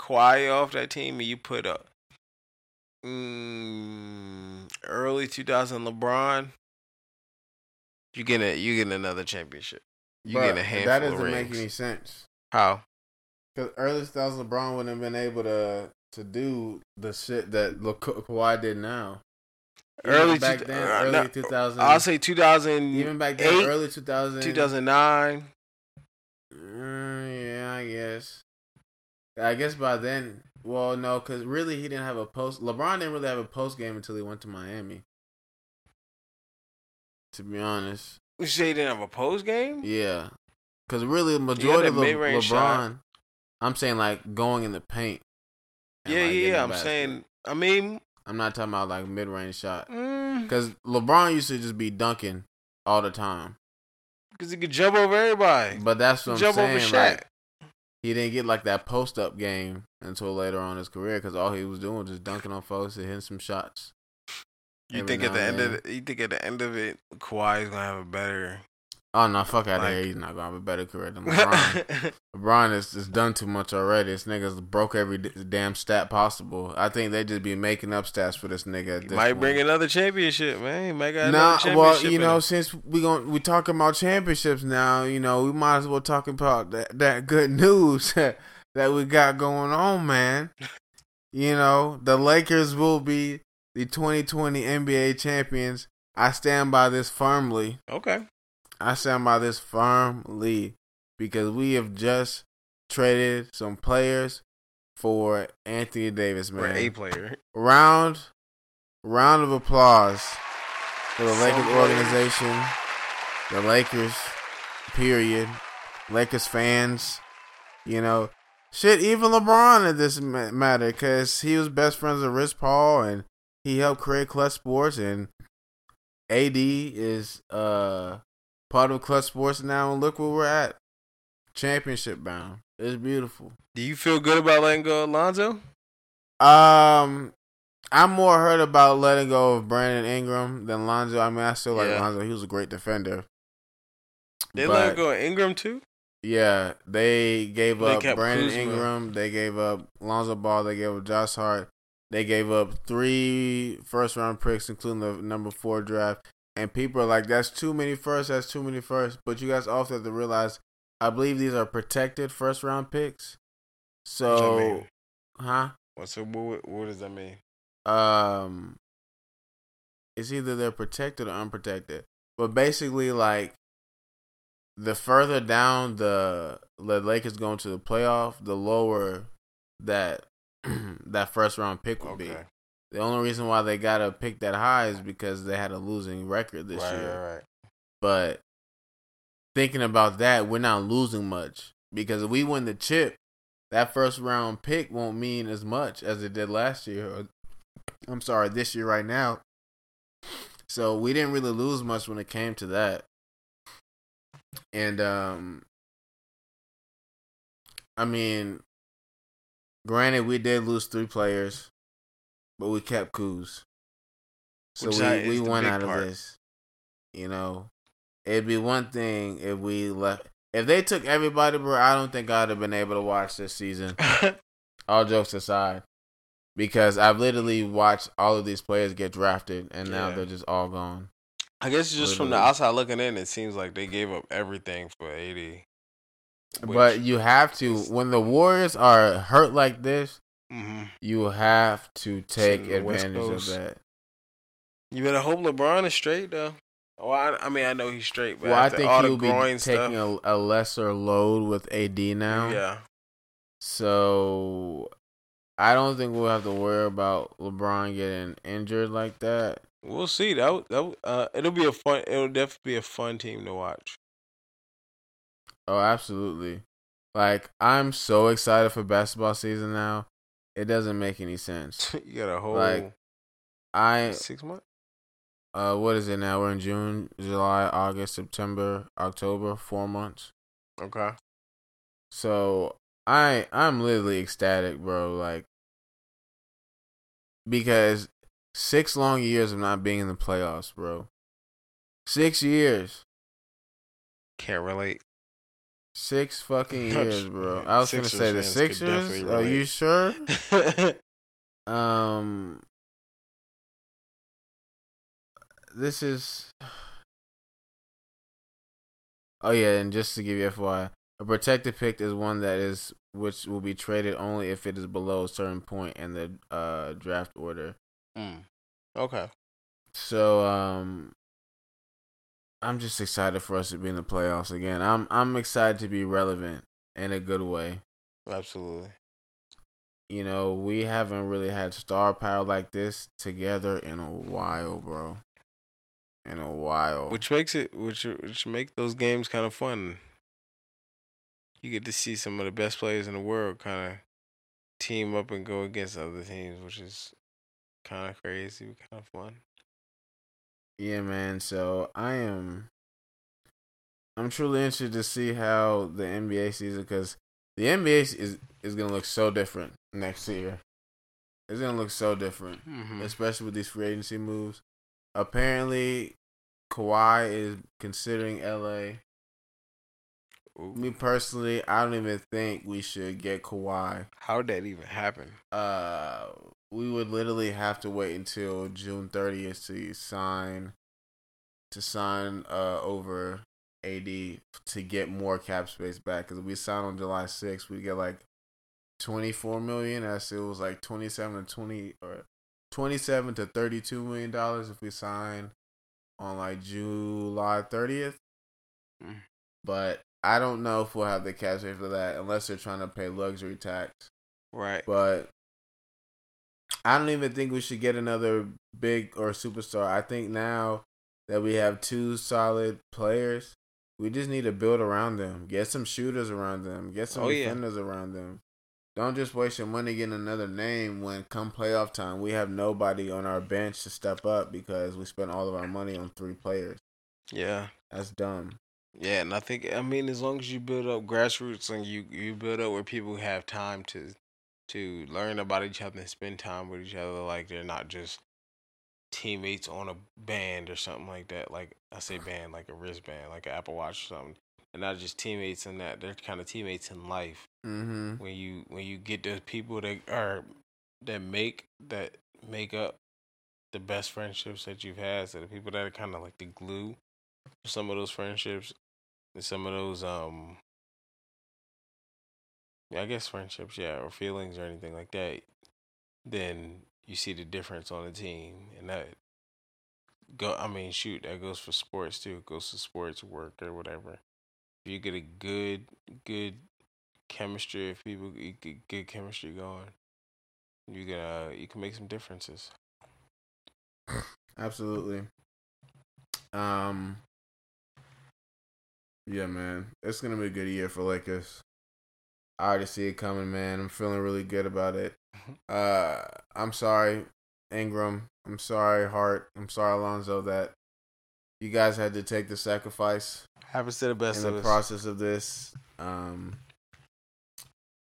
Speaker 3: Kawhi off that team and you put up mm, early 2000 LeBron, you get a you get another championship. You
Speaker 2: But
Speaker 3: get a handful
Speaker 2: that doesn't make any sense.
Speaker 3: How?
Speaker 2: Because early 2000 LeBron wouldn't have been able to to do the shit that Le- Ka- Kawhi did now.
Speaker 3: Early
Speaker 2: back
Speaker 3: two-
Speaker 2: then,
Speaker 3: uh,
Speaker 2: early
Speaker 3: no,
Speaker 2: 2000.
Speaker 3: I'll say 2000
Speaker 2: even back then, early 2000.
Speaker 3: 2009.
Speaker 2: Mm, yeah, I guess. I guess by then, well, no, because really he didn't have a post. LeBron didn't really have a post game until he went to Miami. To be honest,
Speaker 3: You say he didn't have a post game?
Speaker 2: yeah, because really the majority of Le- LeBron,
Speaker 3: shot.
Speaker 2: I'm saying like going in the paint.
Speaker 3: Yeah,
Speaker 2: like,
Speaker 3: yeah, yeah. I'm
Speaker 2: basket.
Speaker 3: saying, I mean,
Speaker 2: I'm not talking about like mid range shot. Mm.
Speaker 3: because
Speaker 2: Because LeBron used to just be dunking all the time.
Speaker 3: Because he could jump over everybody.
Speaker 2: But that's what I'm saying.
Speaker 3: over Shaq.
Speaker 2: Like, he didn't get like that post up game until later on in his career because all he was doing was just dunking on folks and hitting some shots.
Speaker 3: you think at the end of the, you think at the end of it, Kawhi is gonna have a better
Speaker 2: Oh no, fuck out of
Speaker 3: Like-
Speaker 2: here. He's not gonna have a better career than LeBron. LeBron has, has done too much already. This nigga's broke every d- damn stat possible. I think they just be making up stats for this nigga. This
Speaker 3: might
Speaker 2: point.
Speaker 3: bring another championship, man. He might got
Speaker 2: Nah, well, you know,
Speaker 3: him.
Speaker 2: since we gon' we talking about championships now, you know, we might as well talk about that that good news that we got going on, man. You know, the Lakers will be the 2020 NBA champions. I stand by this firmly.
Speaker 3: okay.
Speaker 2: I stand by this firmly because we have just traded some players for Anthony Davis, man.
Speaker 3: a player.
Speaker 2: Round round of applause for the Lakers
Speaker 3: Some
Speaker 2: organization, the Lakers, period. Lakers fans, you know, shit. Even LeBron in this matter because he was best friends with Rich Paul and he helped create Clutch Sports and AD is uh part of Clutch Sports now and look where we're at, championship bound. It's beautiful.
Speaker 3: Do you feel good about letting go of Lonzo?
Speaker 2: Um, I'm more hurt about letting go of Brandon Ingram than Lonzo. I mean, I still like
Speaker 3: Yeah.
Speaker 2: Lonzo. He was a great defender.
Speaker 3: They
Speaker 2: But,
Speaker 3: let go of Ingram too.
Speaker 2: Yeah, they gave
Speaker 3: They
Speaker 2: up Brandon
Speaker 3: Kuzma.
Speaker 2: Ingram. They gave up Lonzo Ball. They gave up Josh Hart. They gave up three first round picks, including the number four draft. And people are like, "That's too many firsts. That's too many firsts. But you guys also have to realize, I believe these are protected first round picks.
Speaker 3: What
Speaker 2: So,
Speaker 3: mean?
Speaker 2: huh?
Speaker 3: What's it, what, what does that mean?
Speaker 2: um it's either they're protected or unprotected. But basically like the further down the the Lakers go into the playoff, the lower that that first round pick would be. The only reason why they gotta pick that high is because they had a losing record this
Speaker 3: right,
Speaker 2: year.
Speaker 3: right, right.
Speaker 2: But thinking about that, we're not losing much because if we win the chip, that first round pick won't mean as much as it did last year. Or, I'm sorry, this year right now. So we didn't really lose much when it came to that. And um I mean granted we did lose three players, but we kept Kuz. So
Speaker 3: Which
Speaker 2: we, we
Speaker 3: big
Speaker 2: out of this. You know. It'd be one thing if we left if they took everybody, bro, I don't think I'd have been able to watch this season. All jokes aside. Because I've literally watched all of these players get drafted and now
Speaker 3: Yeah.
Speaker 2: they're just all gone.
Speaker 3: I guess just from the outside looking in, it seems like they gave up everything for AD.
Speaker 2: but you have to when the Warriors are hurt like this,
Speaker 3: hmm
Speaker 2: you have to take
Speaker 3: Sitting
Speaker 2: advantage of that.
Speaker 3: you better hope LeBron is straight though. Oh, I, I mean, I know he's straight, but
Speaker 2: Well, I think
Speaker 3: all
Speaker 2: he'll be
Speaker 3: groin
Speaker 2: taking a, a lesser load with AD now.
Speaker 3: yeah,
Speaker 2: So I don't think we'll have to worry about LeBron getting injured like that.
Speaker 3: we'll see. That that uh, it'll be a fun. It'll definitely be a fun team to watch.
Speaker 2: Oh, absolutely. Like I'm so excited for basketball season now. It doesn't make any sense.
Speaker 3: you got a whole
Speaker 2: Like, I
Speaker 3: six months.
Speaker 2: uh what is it now? We're in June, July, August, September, October, 4 months.
Speaker 3: Okay.
Speaker 2: So, I I'm literally ecstatic, bro, like because 6 long years of not being in the playoffs, bro. 6 years.
Speaker 3: Can't relate.
Speaker 2: Six fucking years, bro. I was gonna say the Sixers. Are you sure? Um, this is. Oh yeah, and just to give you FYI, a protected pick is one that is which will be traded only if it is below a certain point in the uh draft order.
Speaker 3: Mm. Okay.
Speaker 2: So um, I'm just excited for us to be in the playoffs again. I'm I'm excited to be relevant in a good way.
Speaker 3: Absolutely.
Speaker 2: You know, we haven't really had star power like this together in a while, bro. In a while.
Speaker 3: Which makes it which which make those games kind of fun. You get to see some of the best players in the world kind of team up and go against other teams, which is kind of crazy, kind of fun.
Speaker 2: Yeah, man. So I am. I'm truly interested to see how the NBA season, because the NBA is is gonna look so different next year. It's gonna look so different,
Speaker 3: Mm-hmm.
Speaker 2: especially with these free agency moves. Apparently, Kawhi is considering LA. Me personally, I don't even think we should get Kawhi.
Speaker 3: How'd that even happen?
Speaker 2: Uh, we would literally have to wait until June thirtieth to sign to sign uh over AD to get more cap space back. Because we signed on July sixth, we get like twenty four million. As it was like twenty seven to twenty or twenty seven to thirty two million dollars if we sign on like July thirtieth.
Speaker 3: Mm.
Speaker 2: But I don't know if we'll have the cash for that unless they're trying to pay luxury tax.
Speaker 3: Right.
Speaker 2: But I don't even think we should get another big or superstar. I think now that we have two solid players, we just need to build around them. Get some shooters around them. Get some
Speaker 3: Oh, yeah.
Speaker 2: defenders around them. Don't just waste your money getting another name when come playoff time we have nobody on our bench to step up because we spent all of our money on three players.
Speaker 3: Yeah.
Speaker 2: That's dumb.
Speaker 3: Yeah, and I think I mean as long as you build up grassroots and you you build up where people have time to to learn about each other and spend time with each other, like they're not just teammates on a band or something like that. Like I say band, like a wristband, like an Apple Watch or something. And not just teammates in that, they're kind of teammates in life.
Speaker 2: Mm-hmm.
Speaker 3: When you when you get those people that are that make that make up the best friendships that you've had, so the people that are kind of like the glue for some of those friendships some of those um I guess friendships, yeah, or feelings or anything like that, then you see the difference on the team and that go I mean shoot, that goes for sports too. It goes to sports work or whatever. If you get a good good chemistry, if people get good chemistry going, you uh, you can make some differences.
Speaker 2: Absolutely. Um. Yeah, man, it's gonna be a good year for Lakers. I already see it coming, man. I'm feeling really good about it. Uh, I'm sorry, Ingram. I'm sorry, Hart. I'm sorry, Alonzo, that you guys had to take the sacrifice
Speaker 3: Happens to the best
Speaker 2: in
Speaker 3: of
Speaker 2: the
Speaker 3: us.
Speaker 2: process of this. Um,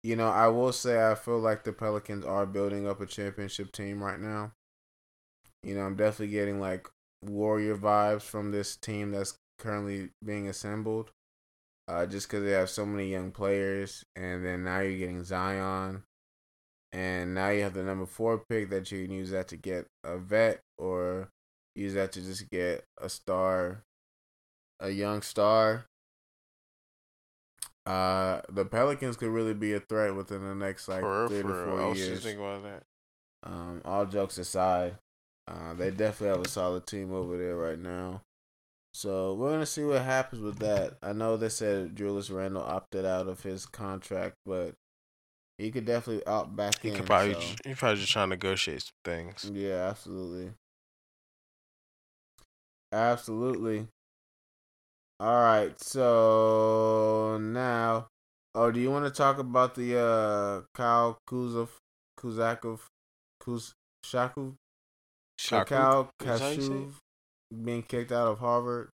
Speaker 2: you know, I will say I feel like the Pelicans are building up a championship team right now. You know, I'm definitely getting like warrior vibes from this team that's currently being assembled. Uh, just because they have so many young players, and then now you're getting Zion, and now you have the number four pick that you can use that to get a vet or use that to just get a star, a young star. Uh, the Pelicans could really be a threat within the next like
Speaker 3: for
Speaker 2: three
Speaker 3: for
Speaker 2: to four
Speaker 3: I was
Speaker 2: years.
Speaker 3: about that.
Speaker 2: Um, all jokes aside, uh, they definitely have a solid team over there right now. So we're gonna see what happens with that. I know they said Julius Randle opted out of his contract, but he could definitely opt back
Speaker 3: He
Speaker 2: in.
Speaker 3: could probably
Speaker 2: so-
Speaker 3: he probably just trying to negotiate some things.
Speaker 2: yeah, absolutely. Absolutely. All right, so now, oh, do you want to talk about the uh Kyle Kuzov, Kuzakov, Kuz Shakov,
Speaker 3: Shaku?
Speaker 2: Kyle
Speaker 3: Is that how you say it?
Speaker 2: Kashuv being kicked out of Harvard,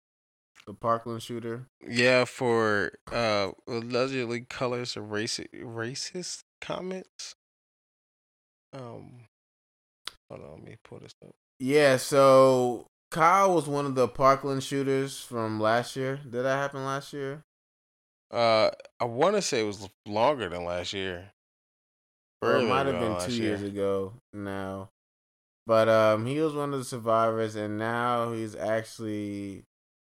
Speaker 2: the Parkland shooter?
Speaker 3: Yeah, for uh allegedly colors of racist racist comments. Um, hold on, let me pull this up.
Speaker 2: Yeah, so Kyle was one of the Parkland shooters from last year. Did that happen last year?
Speaker 3: Uh, I want to say it was longer than last year.
Speaker 2: Or it might have been two
Speaker 3: year.
Speaker 2: years ago now. But um, he was one of the survivors, and now he's actually,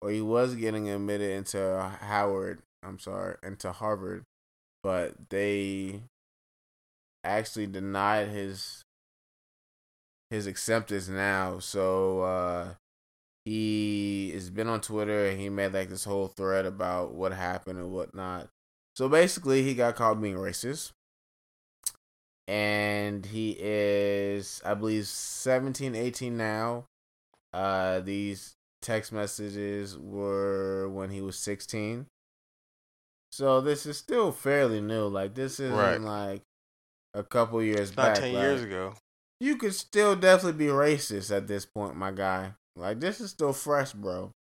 Speaker 2: or he was getting admitted into Howard. I'm sorry, into Harvard, but they actually denied his his acceptance now. So uh, he has been on Twitter and he made like this whole thread about what happened and whatnot. So basically, he got caught being racist and he is i believe 17 18 now. Uh these text messages were when he was 16 so this is still fairly new. Like this isn't
Speaker 3: Right.
Speaker 2: like a couple years
Speaker 3: It's
Speaker 2: back.
Speaker 3: ten
Speaker 2: like,
Speaker 3: years ago.
Speaker 2: you could still definitely be racist at this point my guy. Like this is still fresh bro.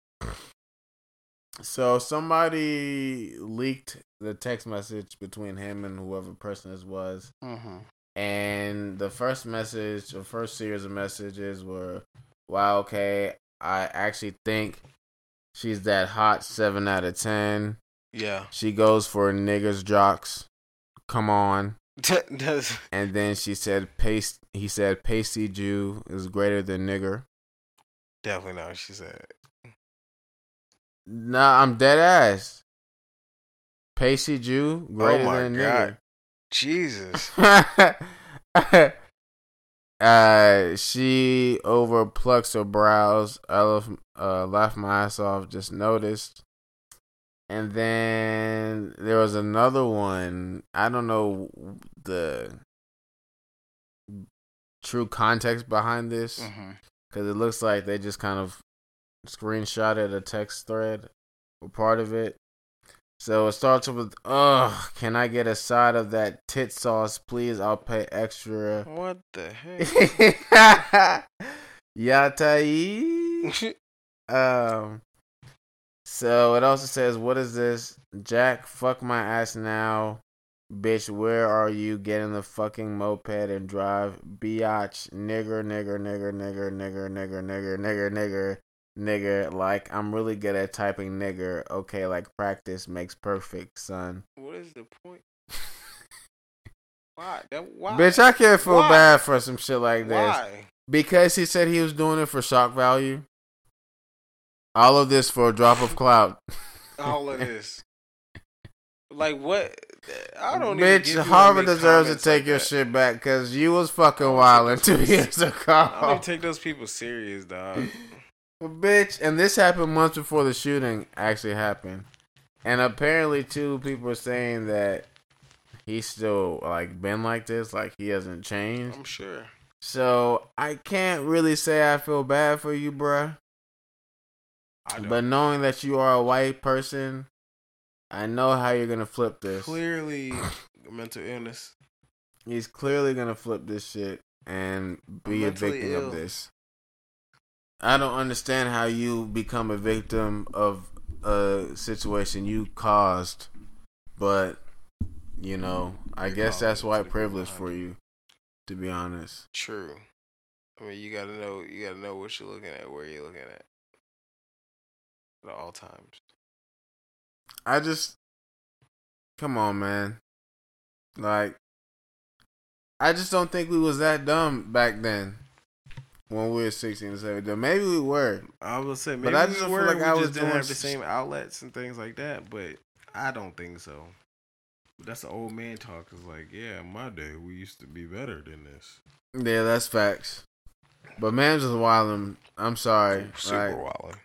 Speaker 2: So somebody leaked the text message between him and whoever person this was
Speaker 3: Mm-hmm.
Speaker 2: and the first message, the first series of messages were, "Wow, okay, I actually think she's that hot seven out of ten.
Speaker 3: Yeah.
Speaker 2: She goes for niggas jocks. Come on. And then she said paste he said pasty Jew is greater than nigger.
Speaker 3: definitely not what she said.
Speaker 2: Nah, I'm dead ass. Pasty Jew greater
Speaker 3: Oh my
Speaker 2: than
Speaker 3: God. Jesus.
Speaker 2: nigger. uh she over plucks her brows. I love, uh laughed my ass off, just noticed. And then there was another one. I don't know the true context behind this
Speaker 3: mm-hmm.
Speaker 2: because it looks like they just kind of screenshotted a text thread or part of it. So it starts with, "Ugh, can I get a side of that tit sauce, please? I'll pay extra."
Speaker 3: What the heck?
Speaker 2: Yatai. Um. So it also says, "What is this, Jack? Fuck my ass now, bitch. Where are you? Get in the fucking moped and drive, biatch, nigger, nigger, nigger, nigger, nigger, nigger, nigger, nigger, nigger, nigger. Like I'm really good at typing nigger. Okay, like practice makes perfect, son.
Speaker 3: what is the point? Why? That, why?
Speaker 2: Bitch, I can't feel
Speaker 3: Why?
Speaker 2: bad for some shit like this
Speaker 3: Why?
Speaker 2: because he said he was doing it for shock value. All of this for a drop of clout.
Speaker 3: All of this. Like what? I don't.
Speaker 2: Bitch, Harvard deserves to take
Speaker 3: like
Speaker 2: your
Speaker 3: that.
Speaker 2: shit back because you was fucking
Speaker 3: don't
Speaker 2: wildin'
Speaker 3: take
Speaker 2: two years
Speaker 3: I don't
Speaker 2: ago.
Speaker 3: take those people serious, dog.
Speaker 2: Bitch, and this happened months before the shooting actually happened. And apparently, two people are saying that he's still like been like this, like he hasn't changed.
Speaker 3: I'm sure.
Speaker 2: So I can't really say I feel bad for you, bruh. But knowing that you are a white person, I know how you're gonna flip this.
Speaker 3: clearly mental illness.
Speaker 2: He's clearly gonna flip this shit and be a victim
Speaker 3: ill.
Speaker 2: of this. I don't understand how you become a victim of a situation you caused, but you know, I guess that's white privilege for
Speaker 3: you.
Speaker 2: you, to be honest.
Speaker 3: True. I mean, you gotta know. You gotta know what you're looking at, where you're looking at, at all times.
Speaker 2: I just, come on, man. Like, I just don't think we was that dumb back then when we were 16 and 17. Maybe we were.
Speaker 3: I would say,
Speaker 2: But
Speaker 3: maybe
Speaker 2: I
Speaker 3: we
Speaker 2: just feel
Speaker 3: were,
Speaker 2: like
Speaker 3: we
Speaker 2: I was
Speaker 3: just didn't
Speaker 2: doing
Speaker 3: have the same outlets and things like that. But I don't think so. But that's the old man talk. Is like, yeah, in my day we used to be better than this.
Speaker 2: Yeah, that's facts. But man's just wilding. I'm sorry.
Speaker 3: Super
Speaker 2: Like,
Speaker 3: wild.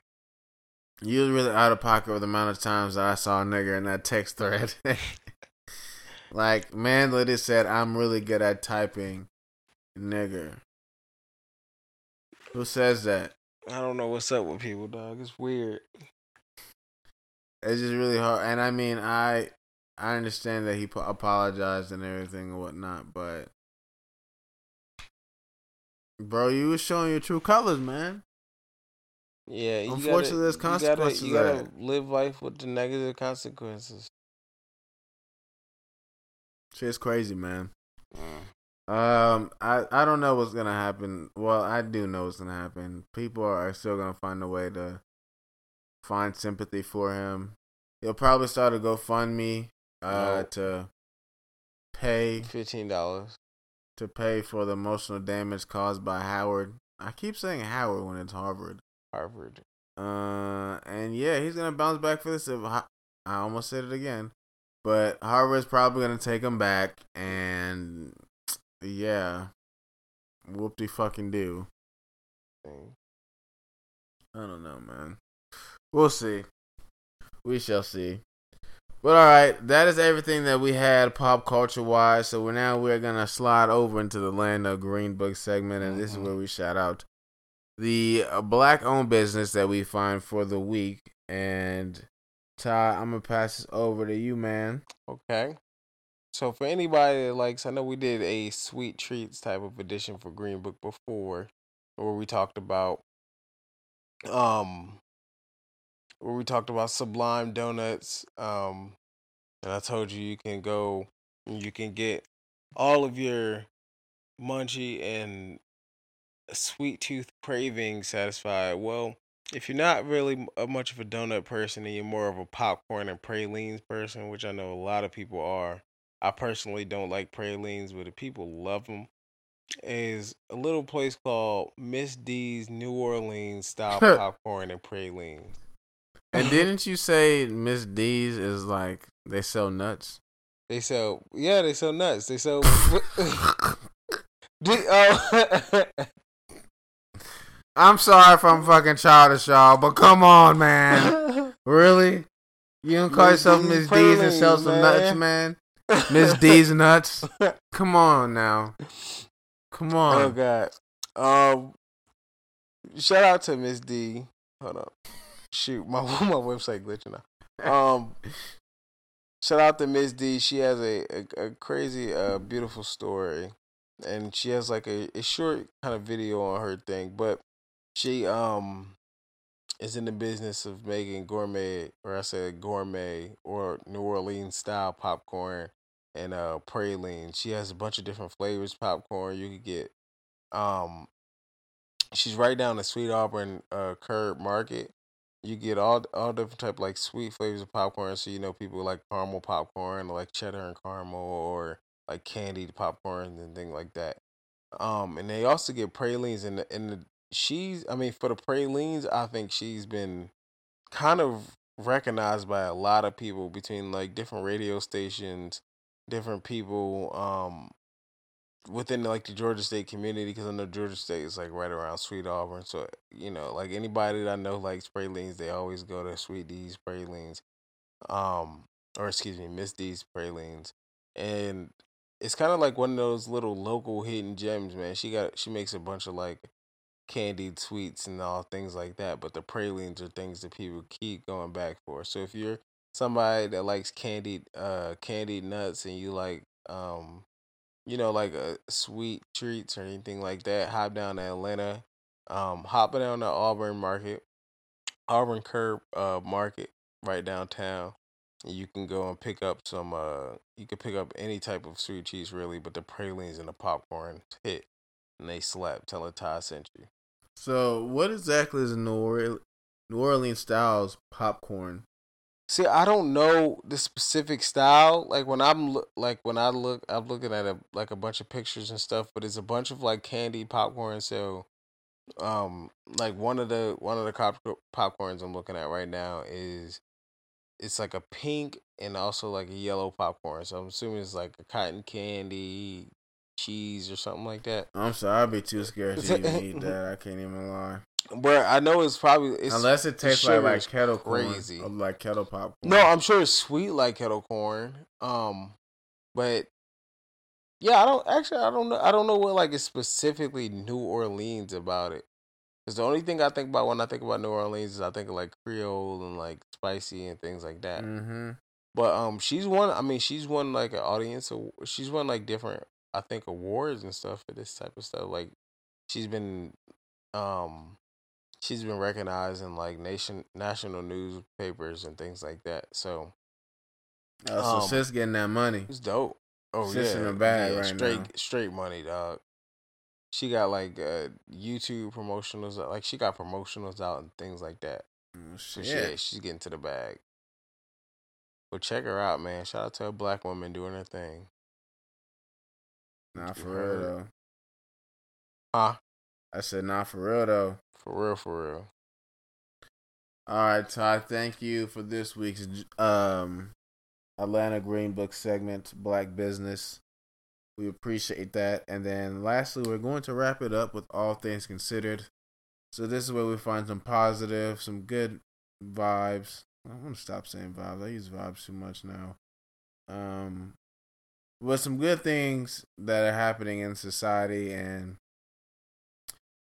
Speaker 2: you was really out of pocket with the amount of times that I saw a nigger in that text thread. like, man literally said, I'm really good at typing nigger. Who says that?
Speaker 3: I don't know what's up with people, dog. It's weird.
Speaker 2: It's just really hard. And I mean, I I understand that he po- apologized and everything and whatnot, but bro, you was showing your true colors, man.
Speaker 3: Yeah, you
Speaker 2: Unfortunately, there's
Speaker 3: gotta,
Speaker 2: consequences
Speaker 3: You gotta, you gotta live life with the negative consequences.
Speaker 2: Shit's crazy, man. Mm. Um, I I don't know what's gonna happen. Well, I do know what's gonna happen. People are still gonna find a way to find sympathy for him. He'll probably start a GoFundMe uh
Speaker 3: No.
Speaker 2: to pay
Speaker 3: Fifteen dollars.
Speaker 2: to pay for the emotional damage caused by Howard. I keep saying Howard when it's Harvard.
Speaker 3: Harvard.
Speaker 2: Uh, and yeah, he's gonna bounce back for this. If I, I almost said it again, but Harvard's probably gonna take him back, and yeah, whoop de fucking do. I don't know, man. We'll see. We shall see. But all right, that is everything that we had pop culture wise. So we're now we're gonna slide over into the land of Green Book segment, and this is where we shout out the uh, black-owned business that we find for the week. And Ty, I'm gonna pass this over to you, man.
Speaker 3: Okay. So for anybody that likes, I know we did a sweet treats type of edition for Green Book before, where we talked about, um, where we talked about Sublime Donuts. Um, and I told you you can go, and you can get all of your munchy and sweet tooth cravings satisfied. Well, if you're not really a much of a donut person and you're more of a popcorn and pralines person, which I know a lot of people are, I personally don't like pralines, but the people love them. Is a little place called Miss D's New Orleans style popcorn and pralines.
Speaker 2: And didn't you say Miss D's is like they sell nuts?
Speaker 3: They sell, yeah, they sell nuts. They sell. Did, oh,
Speaker 2: I'm sorry if I'm fucking childish, y'all, but come on, man. Really? You don't call yourself Miss D's and sell some nuts, man? Miss D's nuts? Come on now. Come on. oh.
Speaker 3: God. Um, shout out to Miss D. Hold up. Shoot, my my website glitching now. Um, shout out to Miss D. She has a a, a crazy, uh, beautiful story, and she has like a, a short kind of video on her thing, but she um is in the business of making gourmet, or I said gourmet, or New Orleans style popcorn and uh praline. She has a bunch of different flavors popcorn. You could get um she's right down the Sweet Auburn uh curb market. You get all all different type like sweet flavors of popcorn. So you know people like caramel popcorn, like cheddar and caramel, or like candied popcorn and things like that. Um, and they also get pralines and the and the she's I mean for the pralines, I think she's been kind of recognized by a lot of people between like different radio stations, different people um within like the Georgia State community because I know Georgia State is like right around Sweet Auburn. So you know, like anybody that I know likes pralines, they always go to Sweet D's pralines, um, or excuse me, Miss D's pralines, and it's kind of like one of those little local hidden gems, man. She got she makes a bunch of like candied sweets and all things like that, but the pralines are things that people keep going back for. So if you're somebody that likes candied uh candied nuts and you like um you know, like uh, sweet treats or anything like that, hop down to Atlanta. Um, hop down to Auburn Market, Auburn Curb uh, Market right downtown. You can go and pick up some. Uh, you can pick up any type of sweet cheese really, but the pralines and the popcorn hit, and they slap. Tell a Ty sent you.
Speaker 2: So, what exactly is New Orleans, New Orleans styles popcorn?
Speaker 3: See, I don't know the specific style. Like when I'm loo- like when I look, I'm looking at a like a bunch of pictures and stuff, but it's a bunch of like candy popcorn. So, um, like one of the one of the cop- popcorns I'm looking at right now is it's like a pink and also like a yellow popcorn. So I'm assuming it's like a cotton candy cheese or something like that.
Speaker 2: I'm sorry, I'd be too scared to even eat that. I can't even lie.
Speaker 3: But I know it's probably it's
Speaker 2: Unless it tastes like like kettle
Speaker 3: crazy.
Speaker 2: corn, or like kettle popcorn.
Speaker 3: No, I'm sure it's sweet like kettle corn. Um, but yeah, I don't actually. I don't know. I don't know what like is specifically New Orleans about it. Because the only thing I think about when I think about New Orleans is I think of like Creole and like spicy and things like that.
Speaker 2: Mm-hmm.
Speaker 3: But um, she's won. I mean, she's won like an audience. She's won like different, I think, awards and stuff for this type of stuff. Like, she's been, um, she's been recognized in like nation national newspapers and things like that. So
Speaker 2: Uh, so
Speaker 3: Um,
Speaker 2: sis getting that money.
Speaker 3: it's dope. Oh
Speaker 2: Sis
Speaker 3: yeah,
Speaker 2: in the bag
Speaker 3: yeah,
Speaker 2: right
Speaker 3: straight
Speaker 2: now.
Speaker 3: straight money, dog. She got like uh, YouTube promotionals, like she got promotionals out and things like that.
Speaker 2: Oh,
Speaker 3: So yeah, she's getting to the bag. But check her out, man. Shout out to a black woman doing her thing.
Speaker 2: Nah, for real though.
Speaker 3: Huh?
Speaker 2: I said nah, for real though.
Speaker 3: For real, for real.
Speaker 2: All right, Todd. Thank you for this week's um Atlanta Green Book segment, Black Business. We appreciate that. And then lastly, we're going to wrap it up with all things considered. So this is where we find some positive, some good vibes. I'm gonna stop saying vibes. I use vibes too much now. Um, but some good things that are happening in society, and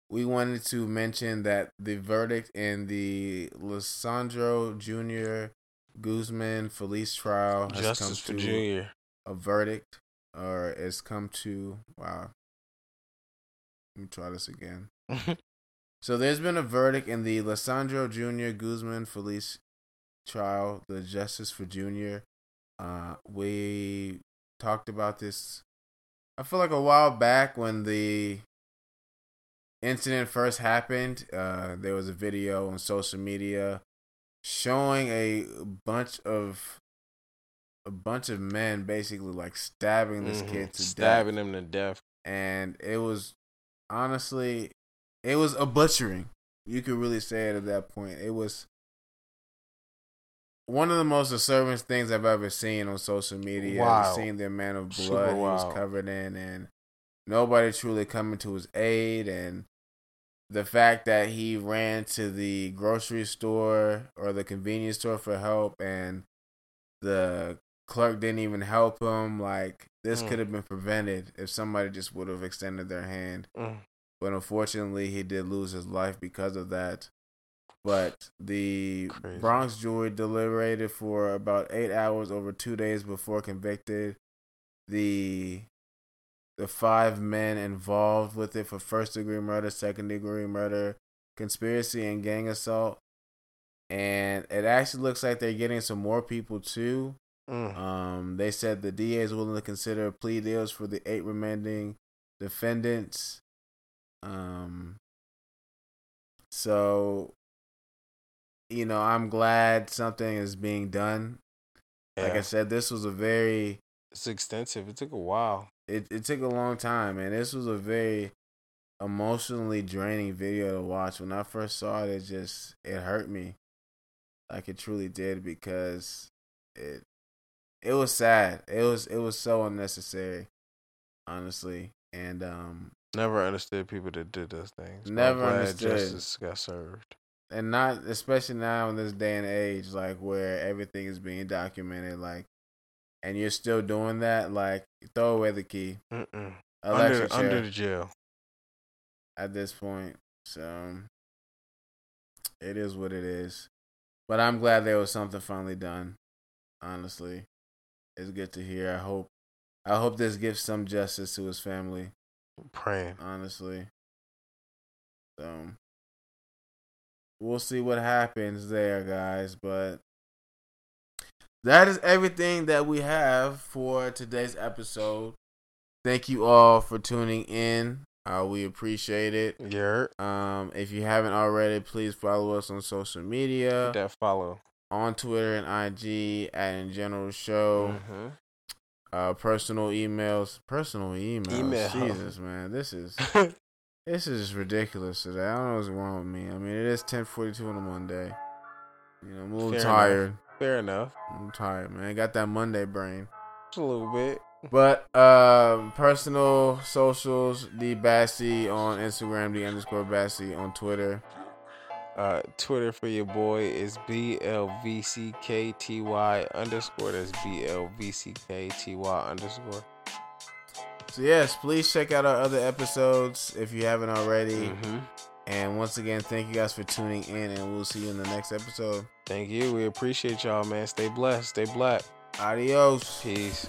Speaker 2: we wanted to mention that the verdict in the Lesandro Jr. Guzman Feliz trial has
Speaker 3: Justice for
Speaker 2: come to
Speaker 3: Junior.
Speaker 2: a verdict, or has come to wow. Let me try this again. So there's been a verdict in the Lesandro Jr. Guzman Feliz trial, the Justice for Junior. Uh, we talked about this. I feel like a while back when the incident first happened, uh, there was a video on social media showing a bunch of a bunch of men basically like stabbing this
Speaker 3: Mhm.
Speaker 2: kid to death.
Speaker 3: stabbing
Speaker 2: death,
Speaker 3: him to death.
Speaker 2: and it was honestly, it was a butchering. You could really say it at that point. It was one of the most disturbing things I've ever seen on social media.
Speaker 3: Wow.
Speaker 2: Seeing the amount of
Speaker 3: Super
Speaker 2: blood he was
Speaker 3: wild.
Speaker 2: covered in, and nobody truly coming to his aid, and the fact that he ran to the grocery store or the convenience store for help, and the clerk didn't even help him. Like this
Speaker 3: Mm.
Speaker 2: could have been prevented if somebody just would have extended their hand.
Speaker 3: Mm.
Speaker 2: But unfortunately, he did lose his life because of that. But the
Speaker 3: Crazy.
Speaker 2: Bronx jury deliberated for about eight hours over two days before convicted the the five men involved with it for first degree murder, second degree murder, conspiracy, and gang assault. And it actually looks like they're getting some more people too.
Speaker 3: Mm.
Speaker 2: Um, they said the DA is willing to consider plea deals for the eight remaining defendants. Um, so, you know, I'm glad something is being done. Like I said, this was a very
Speaker 3: it's extensive. It took a while.
Speaker 2: It, it took a long time, and this was a very emotionally draining video to watch. When I first saw it, it just it hurt me, like it truly did, because it it was sad. It was it was so unnecessary, honestly, and um
Speaker 3: Never understood people that did those things.
Speaker 2: Never understood.
Speaker 3: Justice got served.
Speaker 2: and not especially now in this day and age, like where everything is being documented, like, and you're still doing that, like throw away the key,
Speaker 3: Mm-mm. Under under the jail.
Speaker 2: at this point. So it is what it is. But I'm glad there was something finally done. Honestly, it's good to hear. I hope, I hope this gives some justice to his family.
Speaker 3: Praying.
Speaker 2: Honestly, so we'll see what happens there, guys. But that is everything that we have for today's episode. Thank you all for tuning in. Uh, we appreciate it.
Speaker 3: Yeah.
Speaker 2: Um, if you haven't already, please follow us on social media
Speaker 3: Hit that follow.
Speaker 2: on Twitter and IG at In General Show.
Speaker 3: Mhm.
Speaker 2: Uh, personal emails, personal emails.
Speaker 3: Email.
Speaker 2: Jesus, man, this is this is ridiculous today. I don't know what's wrong with me. I mean, it is ten forty two on a Monday. You know, I'm a little
Speaker 3: Fair
Speaker 2: tired.
Speaker 3: Fair enough.
Speaker 2: I'm tired, man. I got that Monday brain.
Speaker 3: Just a little bit.
Speaker 2: But um, personal socials, the Bassy on Instagram, the underscore Bassy on Twitter.
Speaker 3: Uh, Twitter for your boy is BLVCKTY underscore. That's BLVCKTY underscore.
Speaker 2: So yes, please check out our other episodes if you haven't already.
Speaker 3: Mm-hmm.
Speaker 2: And once again, thank you guys for tuning in, and we'll see you in the next episode.
Speaker 3: Thank you. We appreciate y'all, man. Stay blessed. Stay black.
Speaker 2: Adios.
Speaker 3: Peace.